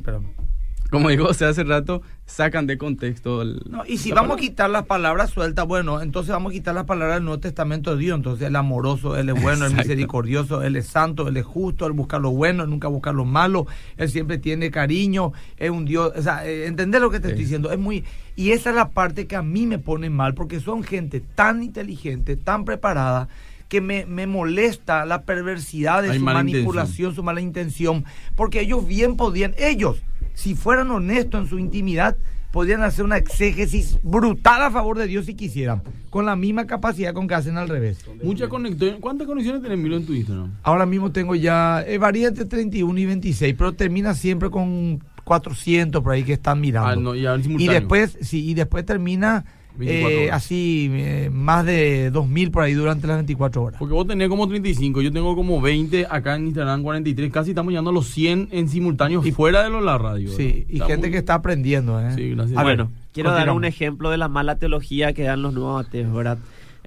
como digo o sea, hace rato, sacan de contexto. el- No, y si vamos a quitar las palabras sueltas, bueno, entonces vamos a quitar las palabras del Nuevo Testamento de Dios. Entonces, el amoroso, Él es bueno, el misericordioso, Él es santo, Él es justo, Él busca lo bueno, Él nunca busca lo malo, Él siempre tiene cariño, es un Dios. O sea, eh, ¿entendés lo que te Sí. estoy diciendo? Es muy. Y esa es la parte que a mí me pone mal, porque son gente tan inteligente, tan preparada. Que me, me molesta la perversidad de Hay su manipulación, su mala intención, porque ellos bien podían, ellos, si fueran honestos en su intimidad, podrían hacer una exégesis brutal a favor de Dios si quisieran, con la misma capacidad con que hacen al revés. Muchas conexiones. ¿Cuántas conexiones tenés, Milo, en tu Instagram? Ahora mismo tengo ya, eh, varía entre 31 y 26, pero termina siempre con 400 por ahí que están mirando. Ah, no, y después, sí, y después termina 24 eh, así, eh, más de 2000 por ahí durante las 24 horas. Porque vos tenés como 35, yo tengo como 20, acá en Instagram 43, casi estamos llegando a los 100 en simultáneo y fuera de lo- la radio. Sí, y Está gente muy- que está aprendiendo. ¿eh? Sí, gracias. A ver, Bueno, quiero dar un ejemplo de la mala teología que dan los nuevos ateos, ¿verdad?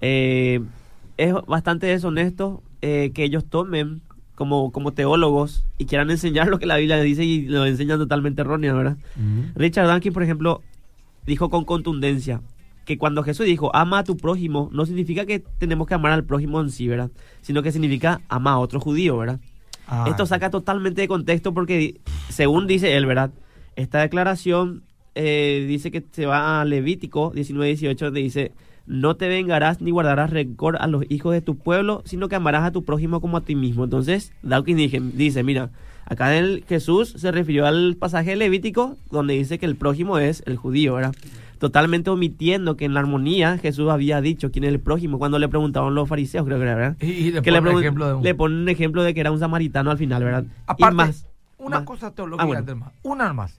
Eh, es bastante deshonesto eh, que ellos tomen como, como teólogos y quieran enseñar lo que la Biblia dice y lo enseñan totalmente erróneo, ¿verdad? Richard Dawkins, por ejemplo, dijo con contundencia que cuando Jesús dijo ama a tu prójimo, no significa que tenemos que amar al prójimo en sí, ¿verdad? Sino que significa ama a otro judío, ¿verdad? Ah, Esto saca totalmente de contexto porque, según dice él, ¿verdad? Esta declaración eh, dice que se va a Levítico 19-18, donde dice, no te vengarás ni guardarás rencor a los hijos de tu pueblo, sino que amarás a tu prójimo como a ti mismo. Entonces, Dawkins dije- dice, mira, acá el Jesús se refirió al pasaje de Levítico, donde dice que el prójimo es el judío, ¿verdad? Totalmente omitiendo que en la armonía Jesús había dicho quién es el prójimo cuando le preguntaban los fariseos, creo que era, ¿verdad? Y, y le que le, un pregun- ejemplo de un- le ponen un ejemplo de que era un samaritano al final, ¿verdad? Aparte, y más. una más. cosa teológica, Ah, bueno. más, una más.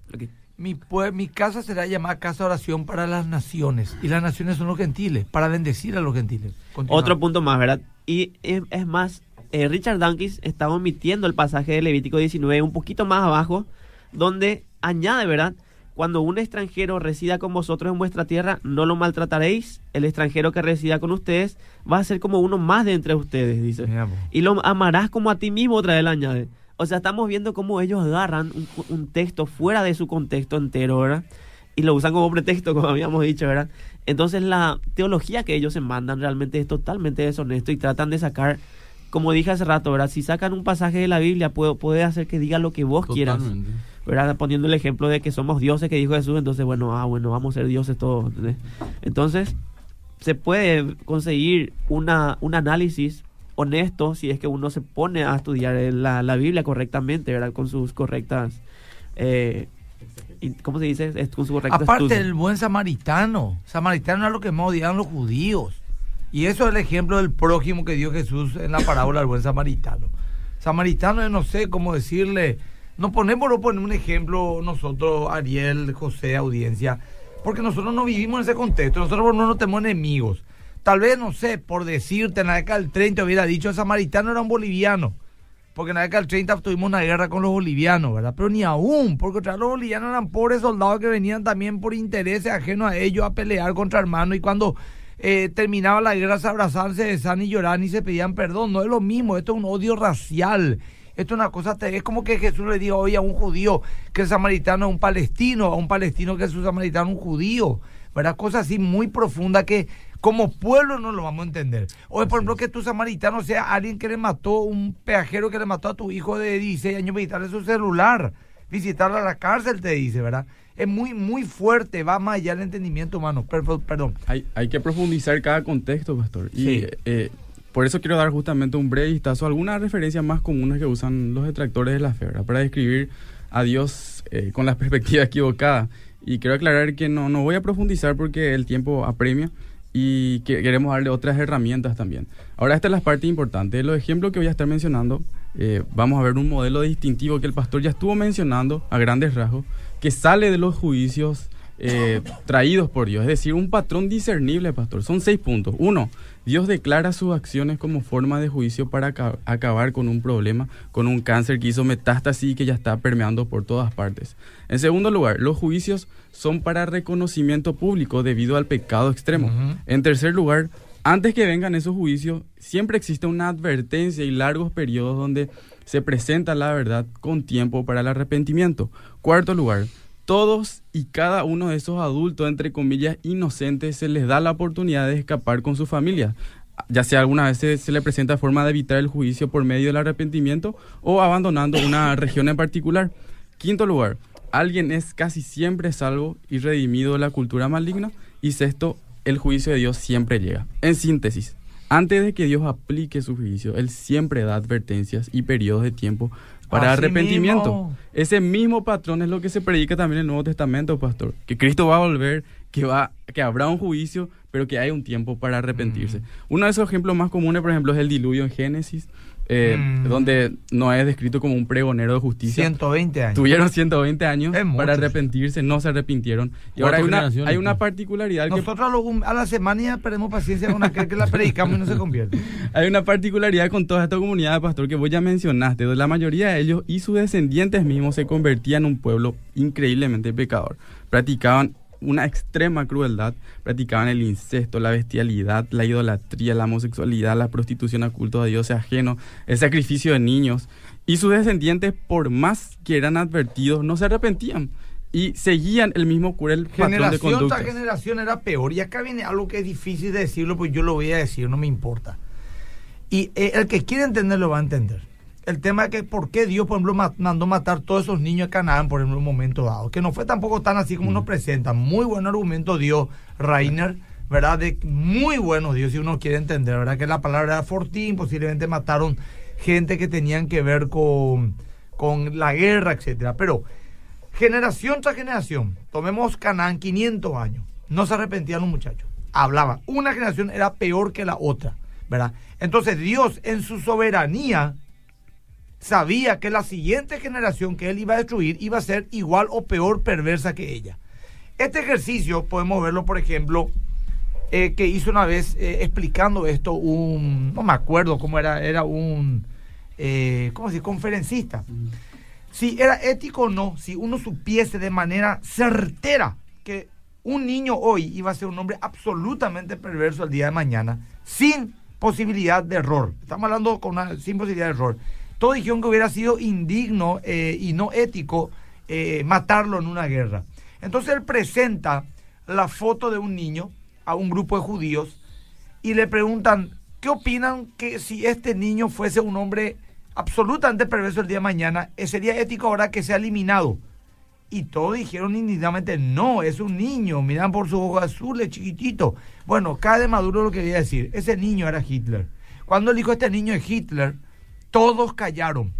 Mi, pue- mi casa será llamada casa de oración para las naciones. Y las naciones son los gentiles, para bendecir a los gentiles. Otro punto más, ¿verdad? Y es, es más, eh, Richard Dawkins está omitiendo el pasaje de Levítico 19 un poquito más abajo, donde añade, ¿verdad? Cuando un extranjero resida con vosotros en vuestra tierra, no lo maltrataréis. El extranjero que resida con ustedes va a ser como uno más de entre ustedes, dice. Y lo amarás como a ti mismo, otra vez le añade. O sea, estamos viendo cómo ellos agarran un, un texto fuera de su contexto entero, ¿verdad? Y lo usan como pretexto, como habíamos dicho, ¿verdad? Entonces la teología que ellos se mandan realmente es totalmente deshonesto y tratan de sacar, como dije hace rato, ¿verdad? Si sacan un pasaje de la Biblia, puede, puede hacer que diga lo que vos quieras. ¿verdad? Poniendo el ejemplo de que somos dioses que dijo Jesús, entonces, bueno, ah, bueno, vamos a ser dioses todos. ¿entendés? Entonces, se puede conseguir una, un análisis honesto si es que uno se pone a estudiar la, la Biblia correctamente, ¿verdad? Con sus correctas... Eh, ¿Cómo se dice? Con su correcto Aparte, estudio. el buen samaritano. Samaritano es lo que más odiaban los judíos. Y eso es el ejemplo del prójimo que dio Jesús en la parábola del buen samaritano. Samaritano, no sé cómo decirle. No ponemos no poner un ejemplo nosotros, Ariel, José, audiencia, porque nosotros no vivimos en ese contexto. Nosotros no nos tenemos enemigos. Tal vez, no sé, por decirte, en la década del 30 hubiera dicho el samaritano era un boliviano. Porque en la década del 30 tuvimos una guerra con los bolivianos, ¿verdad? Pero ni aún, porque vez los bolivianos eran pobres soldados que venían también por intereses ajenos a ellos a pelear contra hermanos y cuando eh, terminaba la guerra se abrazaban, se besaban y lloraban y se pedían perdón. No es lo mismo, esto es un odio racial. Esto es una cosa, es como que Jesús le diga hoy a un judío que el samaritano es un palestino, a un palestino que es un samaritano un judío. ¿Verdad? Cosas así muy profundas que como pueblo no lo vamos a entender. O por ejemplo que tu samaritano sea alguien que le mató, un peajero que le mató a tu hijo de 16 años, visitarle su celular, visitarle a la cárcel, te dice, ¿verdad? Es muy, muy fuerte, va más allá del entendimiento humano. Per- perdón. Hay, hay que profundizar cada contexto, pastor. Y Sí. eh, por eso quiero dar justamente un breve vistazo a algunas referencias más comunes que usan los detractores de la fe, ¿verdad? Para describir a Dios eh, con la perspectiva equivocada. Y quiero aclarar que no, no voy a profundizar porque el tiempo apremia y que queremos darle otras herramientas también. Ahora, esta es la parte importante. Los ejemplos que voy a estar mencionando, eh, vamos a ver un modelo distintivo que el pastor ya estuvo mencionando a grandes rasgos, que sale de los juicios eh, traídos por Dios. Es decir, un patrón discernible, pastor. Son seis puntos. Uno, Dios declara sus acciones como forma de juicio para aca- acabar con un problema, con un cáncer que hizo metástasis y que ya está permeando por todas partes. En segundo lugar, los juicios son para reconocimiento público debido al pecado extremo. En tercer lugar, antes que vengan esos juicios, siempre existe una advertencia y largos periodos donde se presenta la verdad con tiempo para el arrepentimiento. Cuarto lugar, todos y cada uno de esos adultos, entre comillas, inocentes, se les da la oportunidad de escapar con su familia. Ya sea alguna vez se, se le presenta forma de evitar el juicio por medio del arrepentimiento o abandonando una región en particular. Quinto lugar, alguien es casi siempre salvo y redimido de la cultura maligna. Y sexto, el juicio de Dios siempre llega. En síntesis, antes de que Dios aplique su juicio, Él siempre da advertencias y periodos de tiempo para Así arrepentimiento. mismo. Ese mismo patrón es lo que se predica también en el Nuevo Testamento, pastor. Que Cristo va a volver, que, va, que habrá un juicio, pero que hay un tiempo para arrepentirse. Uno de esos ejemplos más comunes, por ejemplo, es el diluvio en Génesis, eh, Mm. donde Noé es descrito como un pregonero de justicia. 120 años. Tuvieron 120 años para arrepentirse, no se arrepintieron. Y ahora hay una, hay una pues. particularidad Nosotros a, la semana ya perdemos paciencia con aquel que la predicamos y no se convierte. Hay una particularidad con toda esta comunidad, pastor, que vos ya mencionaste. donde La mayoría de ellos y sus descendientes mismos se convertían en un pueblo increíblemente pecador. Practicaban una extrema crueldad, practicaban el incesto, la bestialidad, la idolatría, la homosexualidad, la prostitución a cultos a dioses ajenos, el sacrificio de niños. Y sus descendientes, por más que eran advertidos, no se arrepentían y seguían el mismo cruel patrón de Generación conducta. tras generación era peor. Y acá viene algo que es difícil de decirlo, pues yo lo voy a decir, no me importa. Y eh, el que quiere entender lo va a entender. El tema es que por qué Dios, por ejemplo, ma- mandó matar todos esos niños de Canaán, por ejemplo, en un momento dado. Que no fue tampoco tan así como nos presentan. Muy buen argumento dio Rainer, ¿verdad? De muy buenos Dios, si uno quiere entender, ¿verdad? Que la palabra era fortín, posiblemente mataron gente que tenían que ver con, con la guerra, etcétera. Pero generación tras generación, tomemos Canaán 500 años, no se arrepentían los muchachos, hablaban. Una generación era peor que la otra, ¿verdad? Entonces Dios en su soberanía sabía que la siguiente generación que él iba a destruir iba a ser igual o peor perversa que ella. Este ejercicio podemos verlo, por ejemplo, eh, que hizo una vez eh, explicando esto un, no me acuerdo cómo era, era un, eh, ¿cómo se? Conferencista. Si era ético o no, si uno supiese de manera certera que un niño hoy iba a ser un hombre absolutamente perverso el día de mañana, sin posibilidad de error. Estamos hablando con una, sin posibilidad de error. Todos dijeron que hubiera sido indigno eh, y no ético eh, matarlo en una guerra. Entonces él presenta la foto de un niño a un grupo de judíos y le preguntan, ¿qué opinan que si este niño fuese un hombre absolutamente perverso el día de mañana, eh, sería ético ahora que sea eliminado? Y todos dijeron indignamente, no, es un niño, miran por sus ojos azules, chiquitito. Bueno, cada de Maduro lo que quería decir, ese niño era Hitler. Cuando él dijo este niño es Hitler, todos callaron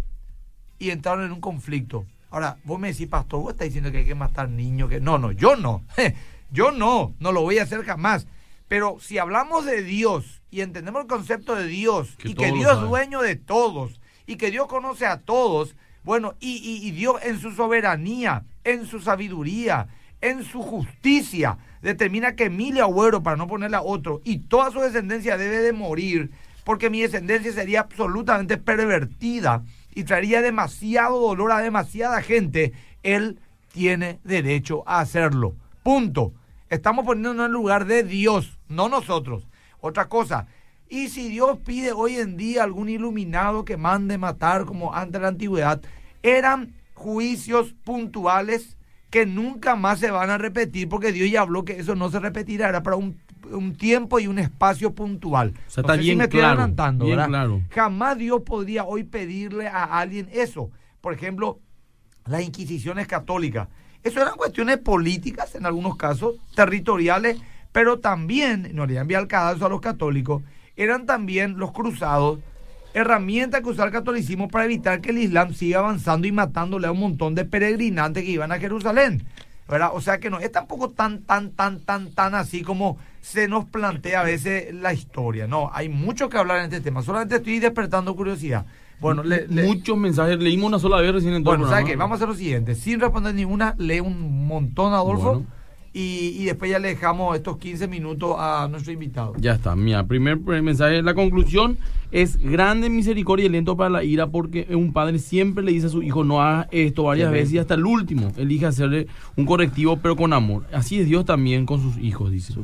y entraron en un conflicto. Ahora, vos me decís, pastor, vos estás diciendo que hay que matar niños, que no, no, yo no, yo no, no lo voy a hacer jamás. Pero si hablamos de Dios y entendemos el concepto de Dios Que y que Dios es dueño de todos y que Dios conoce a todos, bueno, y, y- y Dios en su soberanía, en su sabiduría, en su justicia, determina que Emilia Agüero, para no ponerle a otro, y toda su descendencia debe de morir, porque mi descendencia sería absolutamente pervertida y traería demasiado dolor a demasiada gente, él tiene derecho a hacerlo. Punto. Estamos poniéndonos en lugar de Dios, no nosotros. Otra cosa, y si Dios pide hoy en día algún iluminado que mande matar como antes de la antigüedad, eran juicios puntuales que nunca más se van a repetir porque Dios ya habló que eso no se repetirá, era para un, un tiempo y un espacio puntual. O sea, No está sé si bien me estoy claro, adelantando, bien ¿verdad? claro. Jamás Dios podría hoy pedirle a alguien eso. Por ejemplo, las inquisiciones católicas. Eso eran cuestiones políticas en algunos casos, territoriales, pero también, no le enviar cadalso a los católicos, eran también los cruzados, herramientas que usaba el catolicismo para evitar que el Islam siga avanzando y matándole a un montón de peregrinantes que iban a Jerusalén. ¿verdad? O sea que no es tampoco tan, tan, tan, tan, tan así como se nos plantea a veces la historia. No, hay mucho que hablar en este tema. Solamente estoy despertando curiosidad. Bueno, le- le- Muchos mensajes, leímos una sola vez recién en todo el bueno, ¿sabes qué? Vamos a hacer lo siguiente. Sin responder ninguna, lee un montón, Adolfo. Bueno. Y, y después ya le dejamos estos 15 minutos a nuestro invitado. Ya está, mira, primer pre- mensaje, la conclusión es grande misericordia y lento para la ira porque un padre siempre le dice a su hijo no haga esto varias veces y hasta el último elige hacerle un correctivo pero con amor. Así es Dios también con sus hijos, dice.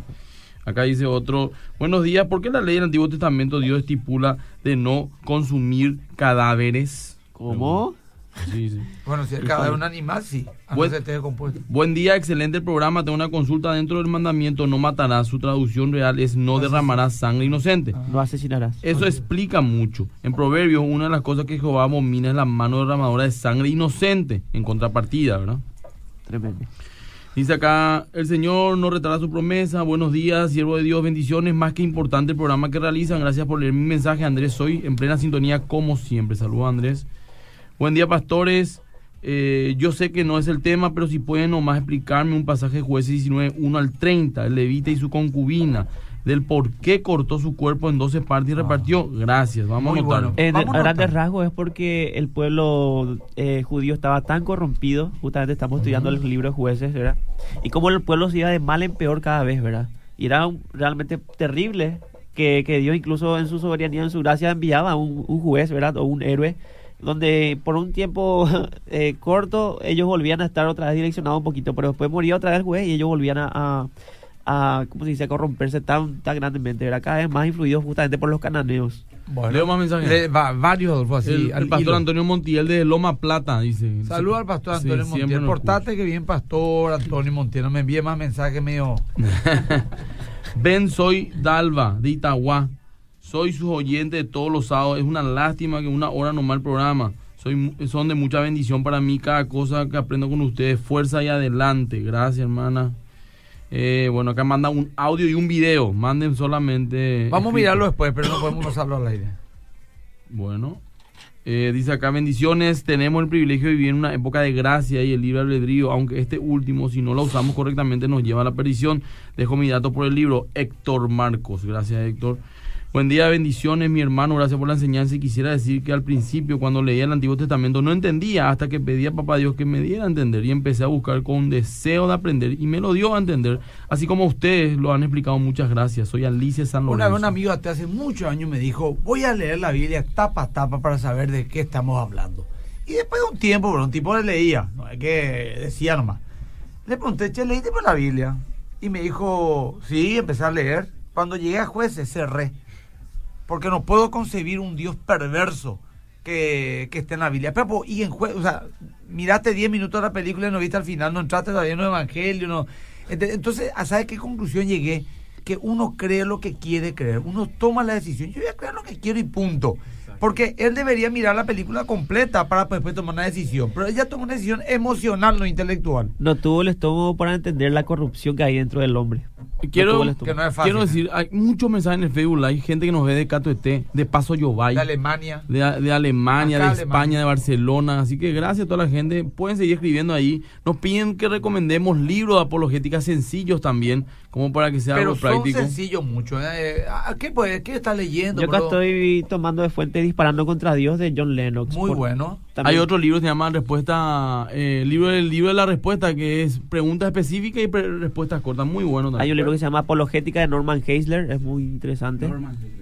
Acá dice otro, buenos días, ¿por qué la ley del Antiguo Testamento Dios estipula de no consumir cadáveres? ¿Cómo? Sí, sí. Bueno, si el cadáver es un animal, sí. A no Buen- esté decompuesto. Buen día, excelente el programa. Tengo una consulta dentro del mandamiento, no matarás. Su traducción real es no derramarás sangre inocente. No asesinarás. Eso explica mucho. En Proverbios, una de las cosas que Jehová abomina es la mano derramadora de sangre inocente, en contrapartida, ¿verdad? Tremendo. Dice acá, el Señor no retará su promesa. Buenos días, siervo de Dios, bendiciones. Más que importante el programa que realizan. Gracias por leer mi mensaje, Andrés. Soy en plena sintonía como siempre. Saludos, Andrés. Buen día, pastores. Eh, yo sé que no es el tema, pero si pueden nomás explicarme un pasaje de jueces 19, 1 al 30, el levita y su concubina, del por qué cortó su cuerpo en 12 partes y repartió. Gracias, vamos Muy a anotarlo. bueno. En Vamos a grandes rasgos es porque el pueblo eh, judío estaba tan corrompido, justamente estamos estudiando el libro de jueces, ¿verdad? Y como el pueblo se iba de mal en peor cada vez, ¿verdad? Y era un- realmente terrible que, que Dios incluso en su soberanía, en su gracia, enviaba a un, un juez, ¿verdad? O un héroe, donde por un tiempo eh, corto ellos volvían a estar otra vez direccionados un poquito, pero después moría otra vez el juez y ellos volvían a... a a, ¿cómo se dice? a corromperse tan, tan grandemente, ¿verdad? Cada vez más influidos justamente por los cananeos. Bueno, Leo más mensajes. le- va- varios, Adolfo, así. el, pastor hilo. Antonio Montiel de Loma Plata dice. Saludos al pastor Antonio Montiel. Portate que bien, pastor Antonio Montiel. No me envíe más mensajes medio. Ben, soy Dalva, de Itagua. Soy su oyente de todos los sábados. Es una lástima que una hora el programa. Soy, mu- son de mucha bendición para mí cada cosa que aprendo con ustedes. Fuerza y adelante. Gracias, hermana. Eh, bueno, acá manda un audio y un video. Manden solamente. Vamos a mirarlo después, pero no podemos pasarlo al aire. Bueno. Eh, dice acá, bendiciones, tenemos el privilegio de vivir en una época de gracia y el libre albedrío, aunque este último, si no lo usamos correctamente, nos lleva a la perdición. Dejo mi dato por el libro, Héctor Marcos. Gracias, Héctor. Buen día, bendiciones, mi hermano, gracias por la enseñanza. Y quisiera decir que al principio, cuando leía el Antiguo Testamento, no entendía hasta que pedí a Papá Dios que me diera a entender y empecé a buscar con deseo de aprender y me lo dio a entender, así como ustedes lo han explicado. Muchas gracias. Soy Alicia San Una Lorenzo. vez un amigo hasta hace muchos años me dijo, voy a leer la Biblia tapa a tapa para saber de qué estamos hablando. Y después de un tiempo, bueno, un tipo le leía, no es que decía nomás. Le pregunté, che, ¿leíste por la Biblia? Y me dijo, sí, empecé a leer. Cuando llegué a jueces cerré. Porque no puedo concebir un Dios perverso que, que esté en la Biblia. Pero, y en o sea, miraste 10 minutos de la película y no viste al final, no entraste todavía en el Evangelio. No. Entonces, ¿a ¿sabes qué conclusión llegué? Que uno cree lo que quiere creer. Uno toma la decisión. Yo voy a creer lo que quiero y punto. Porque él debería mirar la película completa para después tomar una decisión. Pero ella toma una decisión emocional, no intelectual. No tuvo el estómago para entender la corrupción que hay dentro del hombre. Quiero, tuvo el estómago. Que no es fácil. quiero decir, hay muchos mensajes en el Facebook Live, gente que nos ve de Cato ET, de Paso Yobay, De Alemania. de, de Alemania, Acá de Alemania. España, de Barcelona. Así que gracias a toda la gente. Pueden seguir escribiendo ahí. Nos piden que recomendemos libros de apologética sencillos también, como para que sea Pero algo son práctico. sencillos mucho. ¿eh? ¿A ¿Qué, puede, ¿Qué está leyendo? Yo acá bro? estoy tomando de fuente Disparando contra Dios de John Lennox. Muy Por- bueno. También- Hay otro libro que se llama Respuesta, eh, el libro, el libro de la respuesta, que es preguntas específicas y pre- respuestas cortas. Muy bueno también. Hay un libro que se llama Apologética de Norman Geisler, es muy interesante.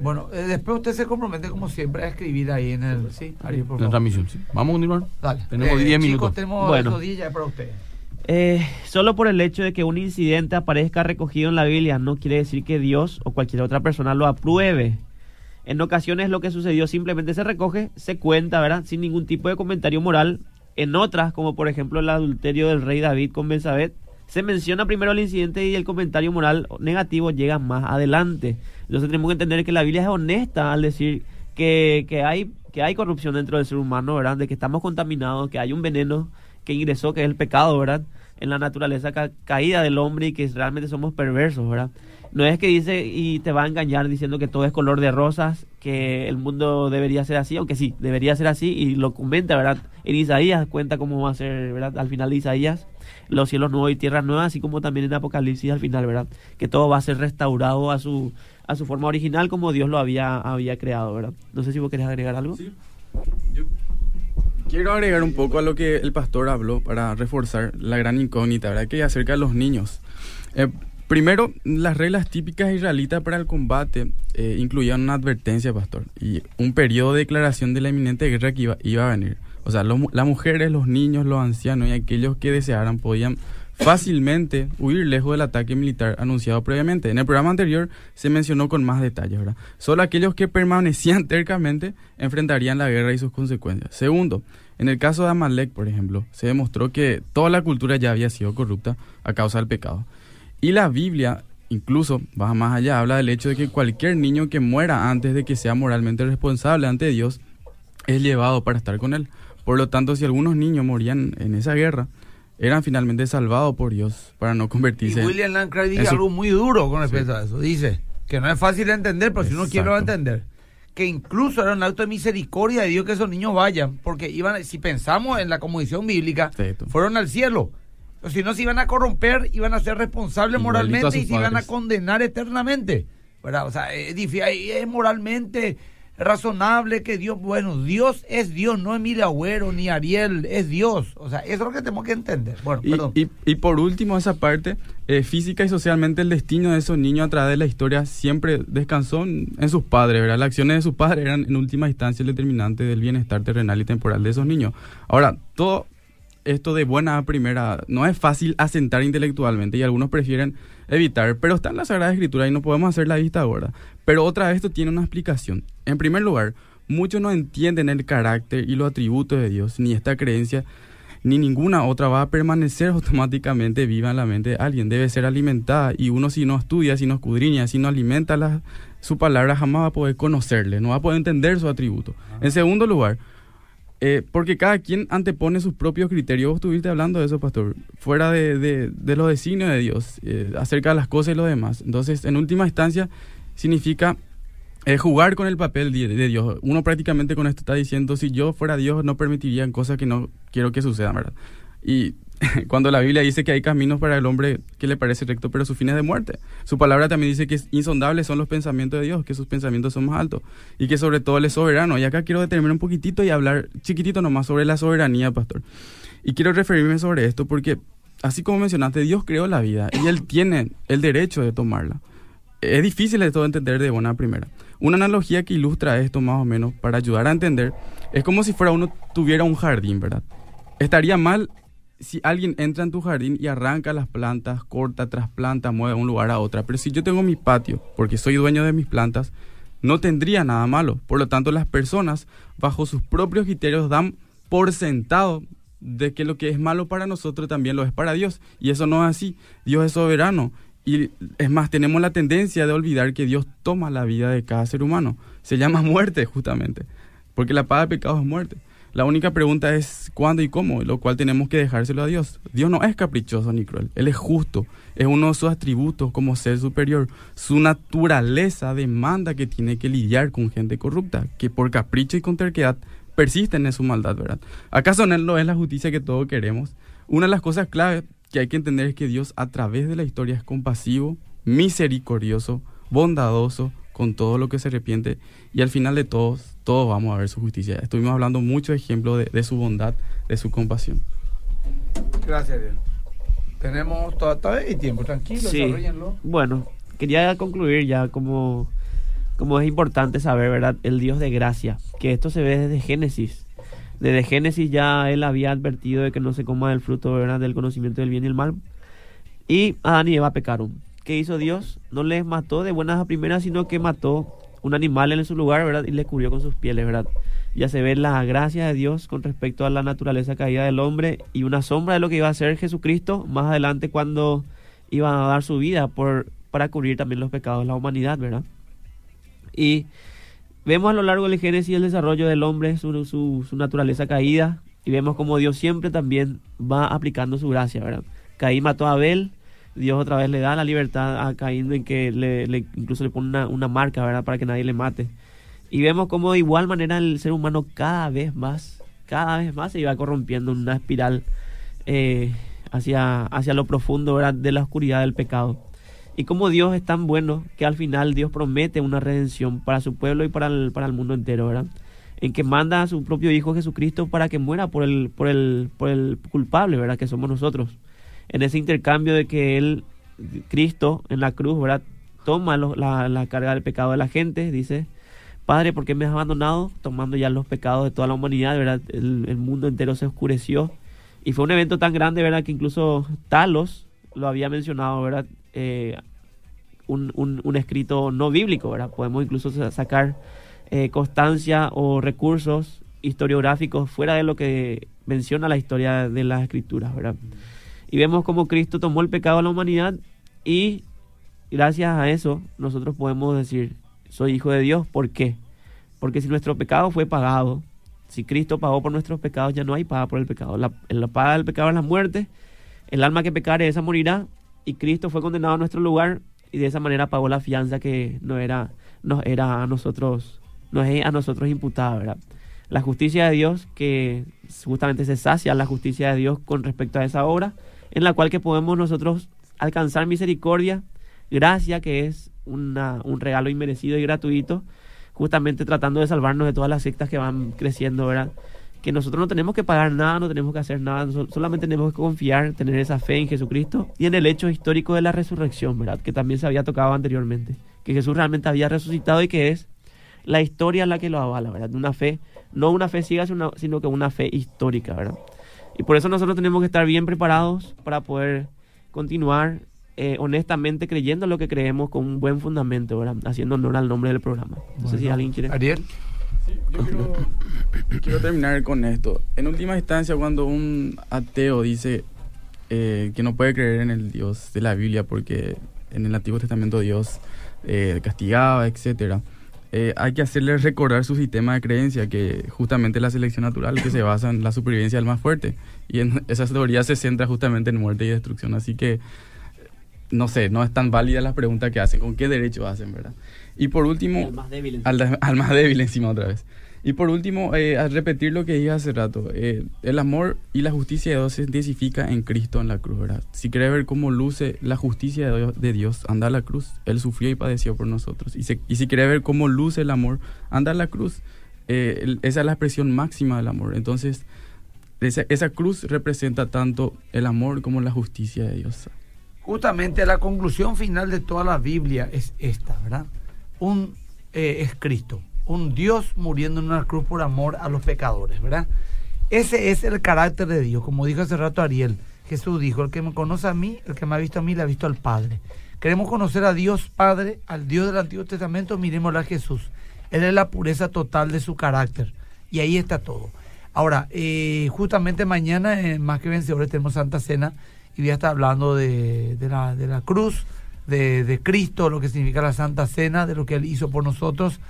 Bueno, eh, después usted se compromete como siempre a escribir ahí en el... Sí, Ariel, por En la favor. transmisión, sí. Vamos a continuar. Dale. Tenemos Eh, 10 chicos, minutos. tenemos Bueno. esos 10 ya para ustedes. Eh, solo por el hecho de que un incidente aparezca recogido en la Biblia no quiere decir que Dios o cualquier otra persona lo apruebe. En ocasiones lo que sucedió simplemente se recoge, se cuenta, ¿verdad? Sin ningún tipo de comentario moral. En otras, como por ejemplo el adulterio del rey David con Belsabet, se menciona primero el incidente y el comentario moral negativo llega más adelante. Entonces tenemos que entender que la Biblia es honesta al decir que, que hay, que hay corrupción dentro del ser humano, ¿verdad? De que estamos contaminados, que hay un veneno que ingresó, que es el pecado, ¿verdad? En la naturaleza ca- caída del hombre y que realmente somos perversos, ¿verdad? No es que dice y te va a engañar diciendo que todo es color de rosas, que el mundo debería ser así, aunque sí, debería ser así y lo comenta, ¿verdad? En Isaías cuenta cómo va a ser, ¿verdad? Al final de Isaías, los cielos nuevos y tierras nuevas, así como también en Apocalipsis al final, ¿verdad? Que todo va a ser restaurado a su a su forma original como Dios lo había había creado, ¿verdad? No sé si vos querés agregar algo. Quiero agregar un poco a lo que el pastor habló para reforzar la gran incógnita, ¿verdad? Que acerca de los niños. Eh, primero, las reglas típicas israelitas para el combate eh, incluían una advertencia, pastor, y un periodo de declaración de la inminente guerra que iba, a venir. O sea, las mujeres, los niños, los ancianos y aquellos que desearan podían fácilmente huir lejos del ataque militar anunciado previamente. En el programa anterior se mencionó con más detalles, ¿verdad? Solo aquellos que permanecían tercamente enfrentarían la guerra y sus consecuencias. Segundo, En el caso de Amalek, por ejemplo, se demostró que toda la cultura ya había sido corrupta a causa del pecado. Y la Biblia, incluso, va más allá, habla del hecho de que cualquier niño que muera antes de que sea moralmente responsable ante Dios es llevado para estar con Él. Por lo tanto, si algunos niños morían en esa guerra, eran finalmente salvados por Dios para no Y convertirse William Lancray dice algo muy duro con respecto a eso. Dice que no es fácil de entender, pero si uno quiere lo va a entender. Que incluso era un acto de misericordia de Dios que esos niños vayan, porque iban, si pensamos en la comodición bíblica, fueron al cielo. Si no, se iban a corromper, iban a ser responsables Igualito moralmente y se iban a condenar eternamente. ¿verdad? O sea, es, es moralmente razonable que Dios, bueno, Dios es Dios, no Emilio Agüero ni Ariel, es Dios. O sea, eso es lo que tenemos que entender. Bueno, Y, perdón. y- y por último, esa parte, eh, física y socialmente, el destino de esos niños a través de la historia siempre descansó en sus padres, ¿verdad? Las acciones de sus padres eran en última instancia el determinante del bienestar terrenal y temporal de esos niños. Ahora, todo esto de buena a primera no es fácil asentar intelectualmente y algunos prefieren evitar, pero está en la Sagrada Escritura y no podemos hacer la vista gorda. Pero otra vez esto tiene una explicación. En primer lugar, muchos no entienden el carácter y los atributos de Dios, ni esta creencia ni ninguna otra va a permanecer automáticamente viva en la mente de alguien. Debe ser alimentada y uno si no estudia, si no escudriña, si no alimenta la- su palabra, jamás va a poder conocerle, no va a poder entender su atributo. En segundo lugar, eh, porque cada quien antepone sus propios criterios. Vos estuviste hablando de eso, pastor, fuera de, de- los designios de Dios, eh, acerca de las cosas y lo demás. Entonces, en última instancia, significa eh, jugar con el papel de, de Dios. Uno prácticamente con esto está diciendo, si yo fuera Dios, no permitiría cosas que no quiero que sucedan, ¿verdad? Y cuando la Biblia dice que hay caminos para el hombre que le parece recto, pero su fin es de muerte. Su palabra también dice que es insondables son los pensamientos de Dios, que sus pensamientos son más altos y que sobre todo Él es soberano. Y acá quiero determinar un poquitito y hablar chiquitito nomás sobre la soberanía, pastor. Y quiero referirme sobre esto porque, así como mencionaste, Dios creó la vida y Él tiene el derecho de tomarla. Es difícil de todo entender de buena primera. Una analogía que ilustra esto más o menos para ayudar a entender es como si fuera uno tuviera un jardín, ¿verdad? Estaría mal si alguien entra en tu jardín y arranca las plantas, corta, trasplanta, mueve de un lugar a otra. Pero si yo tengo mi patio, porque soy dueño de mis plantas, no tendría nada malo. Por lo tanto, las personas, bajo sus propios criterios, dan por sentado de que lo que es malo para nosotros también lo es para Dios. Y eso no es así. Dios es soberano. Y es más, tenemos la tendencia de olvidar que Dios toma la vida de cada ser humano. Se llama muerte, justamente. Porque la paga de pecado es muerte. La única pregunta es cuándo y cómo, lo cual tenemos que dejárselo a Dios. Dios no es caprichoso ni cruel, Él es justo, es uno de sus atributos como ser superior. Su naturaleza demanda que tiene que lidiar con gente corrupta, que por capricho y con terquedad persisten en su maldad, ¿verdad? ¿Acaso Él no es la justicia que todos queremos? Una de las cosas clave que hay que entender es que Dios a través de la historia es compasivo, misericordioso, bondadoso, con todo lo que se arrepiente y al final de todos, todos vamos a ver su justicia. Estuvimos hablando mucho ejemplo de, de su bondad, de su compasión. Gracias, Dios. Tenemos to- todavía hay tiempo, tranquilo, Sí. desarrollenlo. Bueno, quería concluir ya como, como es importante saber, ¿verdad? El Dios de gracia, que esto se ve desde Génesis. Desde Génesis ya él había advertido de que no se coma del fruto ¿verdad? del conocimiento del bien y el mal. Y Adán y Eva pecaron. ¿Qué hizo Dios? No les mató de buenas a primeras, sino que mató un animal en su lugar, ¿verdad? Y le cubrió con sus pieles, ¿verdad? Ya se ve la gracia de Dios con respecto a la naturaleza caída del hombre y una sombra de lo que iba a hacer Jesucristo más adelante cuando iba a dar su vida por, para cubrir también los pecados de la humanidad, ¿verdad? Y vemos a lo largo del Génesis el desarrollo del hombre, su, su, su naturaleza caída, y vemos como Dios siempre también va aplicando su gracia, ¿verdad? Caín mató a Abel, Dios otra vez le da la libertad a Caín en que le, incluso le pone una, una marca, ¿verdad? Para que nadie le mate. Y vemos como de igual manera el ser humano cada vez más, cada vez más se iba corrompiendo en una espiral eh, hacia, hacia lo profundo ¿verdad? de la oscuridad del pecado. Y como Dios es tan bueno que al final Dios promete una redención para su pueblo y para el, para el mundo entero, ¿verdad? En que manda a su propio Hijo Jesucristo para que muera por el, por el, por el culpable, ¿verdad? Que somos nosotros. En ese intercambio de que Él, Cristo, en la cruz, ¿verdad? Toma la, carga del pecado de la gente, dice, Padre, ¿por qué me has abandonado? Tomando ya los pecados de toda la humanidad, ¿verdad? El, mundo entero se oscureció. Y fue un evento tan grande, ¿verdad? Que incluso Talos lo había mencionado, ¿verdad? Eh, un, escrito no bíblico, ¿verdad? Podemos incluso sa- sacar eh, constancia o recursos historiográficos fuera de lo que menciona la historia de las escrituras, ¿verdad? Y vemos cómo Cristo tomó el pecado de la humanidad y gracias a eso nosotros podemos decir, soy hijo de Dios, ¿por qué? Porque si nuestro pecado fue pagado, si Cristo pagó por nuestros pecados, ya no hay paga por el pecado. La, la paga del pecado es la muerte, el alma que pecare, esa morirá, y Cristo fue condenado a nuestro lugar y de esa manera pagó la fianza que no era, nos era a nosotros, nos es a nosotros imputada, ¿verdad? La justicia de Dios, que justamente se sacia la justicia de Dios con respecto a esa obra, en la cual que podemos nosotros alcanzar misericordia, gracia que es un regalo inmerecido y gratuito, justamente tratando de salvarnos de todas las sectas que van creciendo, ¿verdad? Que nosotros no tenemos que pagar nada, no tenemos que hacer nada, solamente tenemos que confiar, tener esa fe en Jesucristo y en el hecho histórico de la resurrección, ¿verdad? Que también se había tocado anteriormente, que Jesús realmente había resucitado y que es la historia la que lo avala, ¿verdad? Una fe, no una fe ciega, sino que una fe histórica, ¿verdad? Y por eso nosotros tenemos que estar bien preparados para poder continuar eh, honestamente creyendo lo que creemos con un buen fundamento, ¿verdad? Haciendo honor al nombre del programa. No sé si alguien quiere. Ariel. Sí, yo quiero, quiero, terminar con esto. En última instancia, cuando un ateo dice eh, que no puede creer en el Dios de la Biblia porque en el Antiguo Testamento Dios eh, castigaba, etcétera, eh, hay que hacerle recordar su sistema de creencia, que justamente la selección natural, que se basa en la supervivencia del más fuerte. Y en esa teoría se centra justamente en muerte y destrucción. Así que no sé, no es tan válida la pregunta que hacen, con qué derecho hacen, ¿verdad? Y por último... Al más débil. Al, al más débil encima otra vez. Y por último, eh, al repetir lo que dije hace rato, eh, el amor y la justicia de Dios se identifica en Cristo en la cruz, ¿verdad? Si querés ver cómo luce la justicia de Dios, de Dios, anda a la cruz. Él sufrió y padeció por nosotros. Y, si querés ver cómo luce el amor, anda a la cruz. Eh, esa es la expresión máxima del amor. Entonces, esa, esa cruz representa tanto el amor como la justicia de Dios. Justamente la conclusión final de toda la Biblia es esta, ¿verdad? Un eh, es Cristo, un Dios muriendo en una cruz por amor a los pecadores, ¿verdad? Ese es el carácter de Dios, como dijo hace rato Ariel. Jesús dijo, el que me conoce a mí, el que me ha visto a mí, le ha visto al Padre. Queremos conocer a Dios Padre, al Dios del Antiguo Testamento, miremosle a Jesús. Él es la pureza total de su carácter. Y ahí está todo. Ahora, eh, justamente mañana, en Más que Vencedores, tenemos Santa Cena y voy a estar hablando de, de, la, de la cruz, de, de, Cristo, lo que significa la Santa Cena, de lo que Él hizo por nosotros,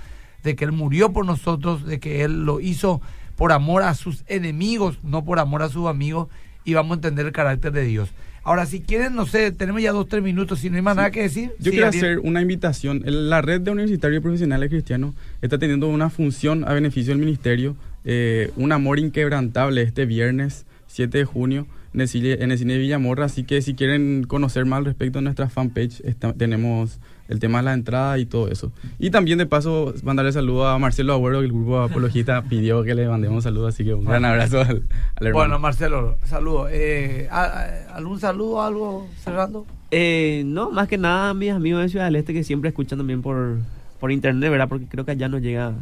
de que Él murió por nosotros, de que Él lo hizo por amor a sus enemigos, no por amor a sus amigos, y vamos a entender el carácter de Dios. Ahora, si quieren, no sé, tenemos ya dos, tres minutos, si no hay más sí. nada que decir. Yo sí, quiero Ariel. hacer una invitación. La red de universitarios y profesionales cristianos está teniendo una función a beneficio del ministerio, eh, un amor inquebrantable este viernes 7 de junio en el, cine, en el cine de Villamorra. Así que si quieren conocer más al respecto de nuestra fanpage, está, tenemos el tema de la entrada y todo eso. Y también de paso mandarle saludo a Marcelo Agüero, que el grupo apologista pidió que le mandemos saludos, así que un gran abrazo al, al hermano. Bueno, Marcelo, saludo. Eh, ¿Algún saludo, algo cerrando? Eh, no, más que nada mis amigos de Ciudad del Este que siempre escuchan también por, por internet, ¿verdad? Porque creo que allá no llega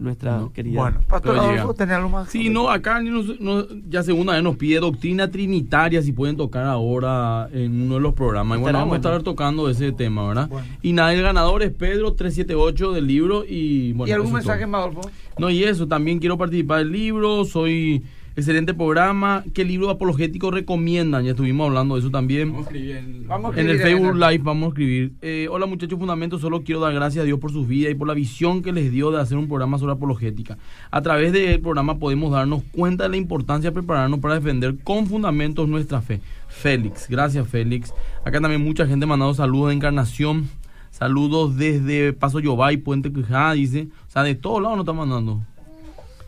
nuestra No. querida. Bueno, Pastor Adolfo. ¿tenés algo más? Sí, no, acá nos- nos- ya segunda vez nos pide doctrina trinitaria, si pueden tocar ahora en uno de los programas. Y bueno, vamos a estar tocando ese tema, ¿verdad? Bueno. Y nada, el ganador es Pedro 378 del libro y bueno. ¿Y algún mensaje todo. más, Adolfo? No, y eso, también quiero participar del libro, soy excelente programa. ¿Qué libro apologético recomiendan? Ya estuvimos hablando de eso también. Vamos a escribir en- Vamos a En el Facebook Live vamos a escribir. eh, hola muchachos Fundamento, solo quiero dar gracias a Dios por sus vidas y por la visión que les dio de hacer un programa sobre apologética. A través del programa podemos darnos cuenta de la importancia de prepararnos para defender con fundamentos nuestra fe. Félix, gracias Félix. Acá también mucha gente mandando saludos de Encarnación. Saludos desde Paso Yobay, Puente Quijada, dice. O sea, de todos lados nos están mandando.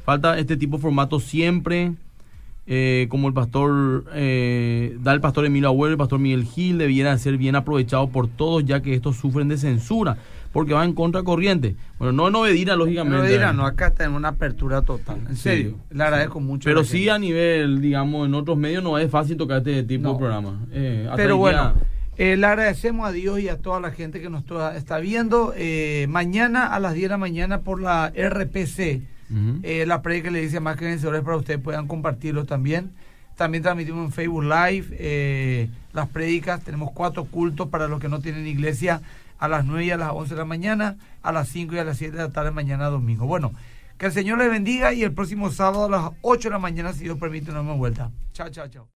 Falta este tipo de formato siempre. eh, como el pastor, eh, da el pastor Emilio Abuelo, el pastor Miguel Gil, debiera ser bien aprovechado por todos, ya que estos sufren de censura, porque van en contra corriente. Bueno, no en Obedira, lógicamente. Dirán, no, acá tenemos una apertura total. En Sí. serio, le agradezco mucho. Pero sí a nivel, digamos, en otros medios no es fácil tocar este tipo No. de programa. Eh, Pero bueno, eh, le agradecemos a Dios y a toda la gente que nos está viendo. Eh, mañana a las 10 de la mañana por la RPC, Ujú. eh, la le dice más que vencedores para ustedes puedan compartirlo también. También transmitimos en Facebook Live eh, las prédicas. Tenemos cuatro cultos para los que no tienen iglesia a las 9 y a las 11 de la mañana, a las 5 y a las 7 de la tarde mañana domingo. Bueno, Que el Señor les bendiga y el próximo sábado a las 8 de la mañana, si Dios permite, nos vemos vuelta. Chao, chao, chao.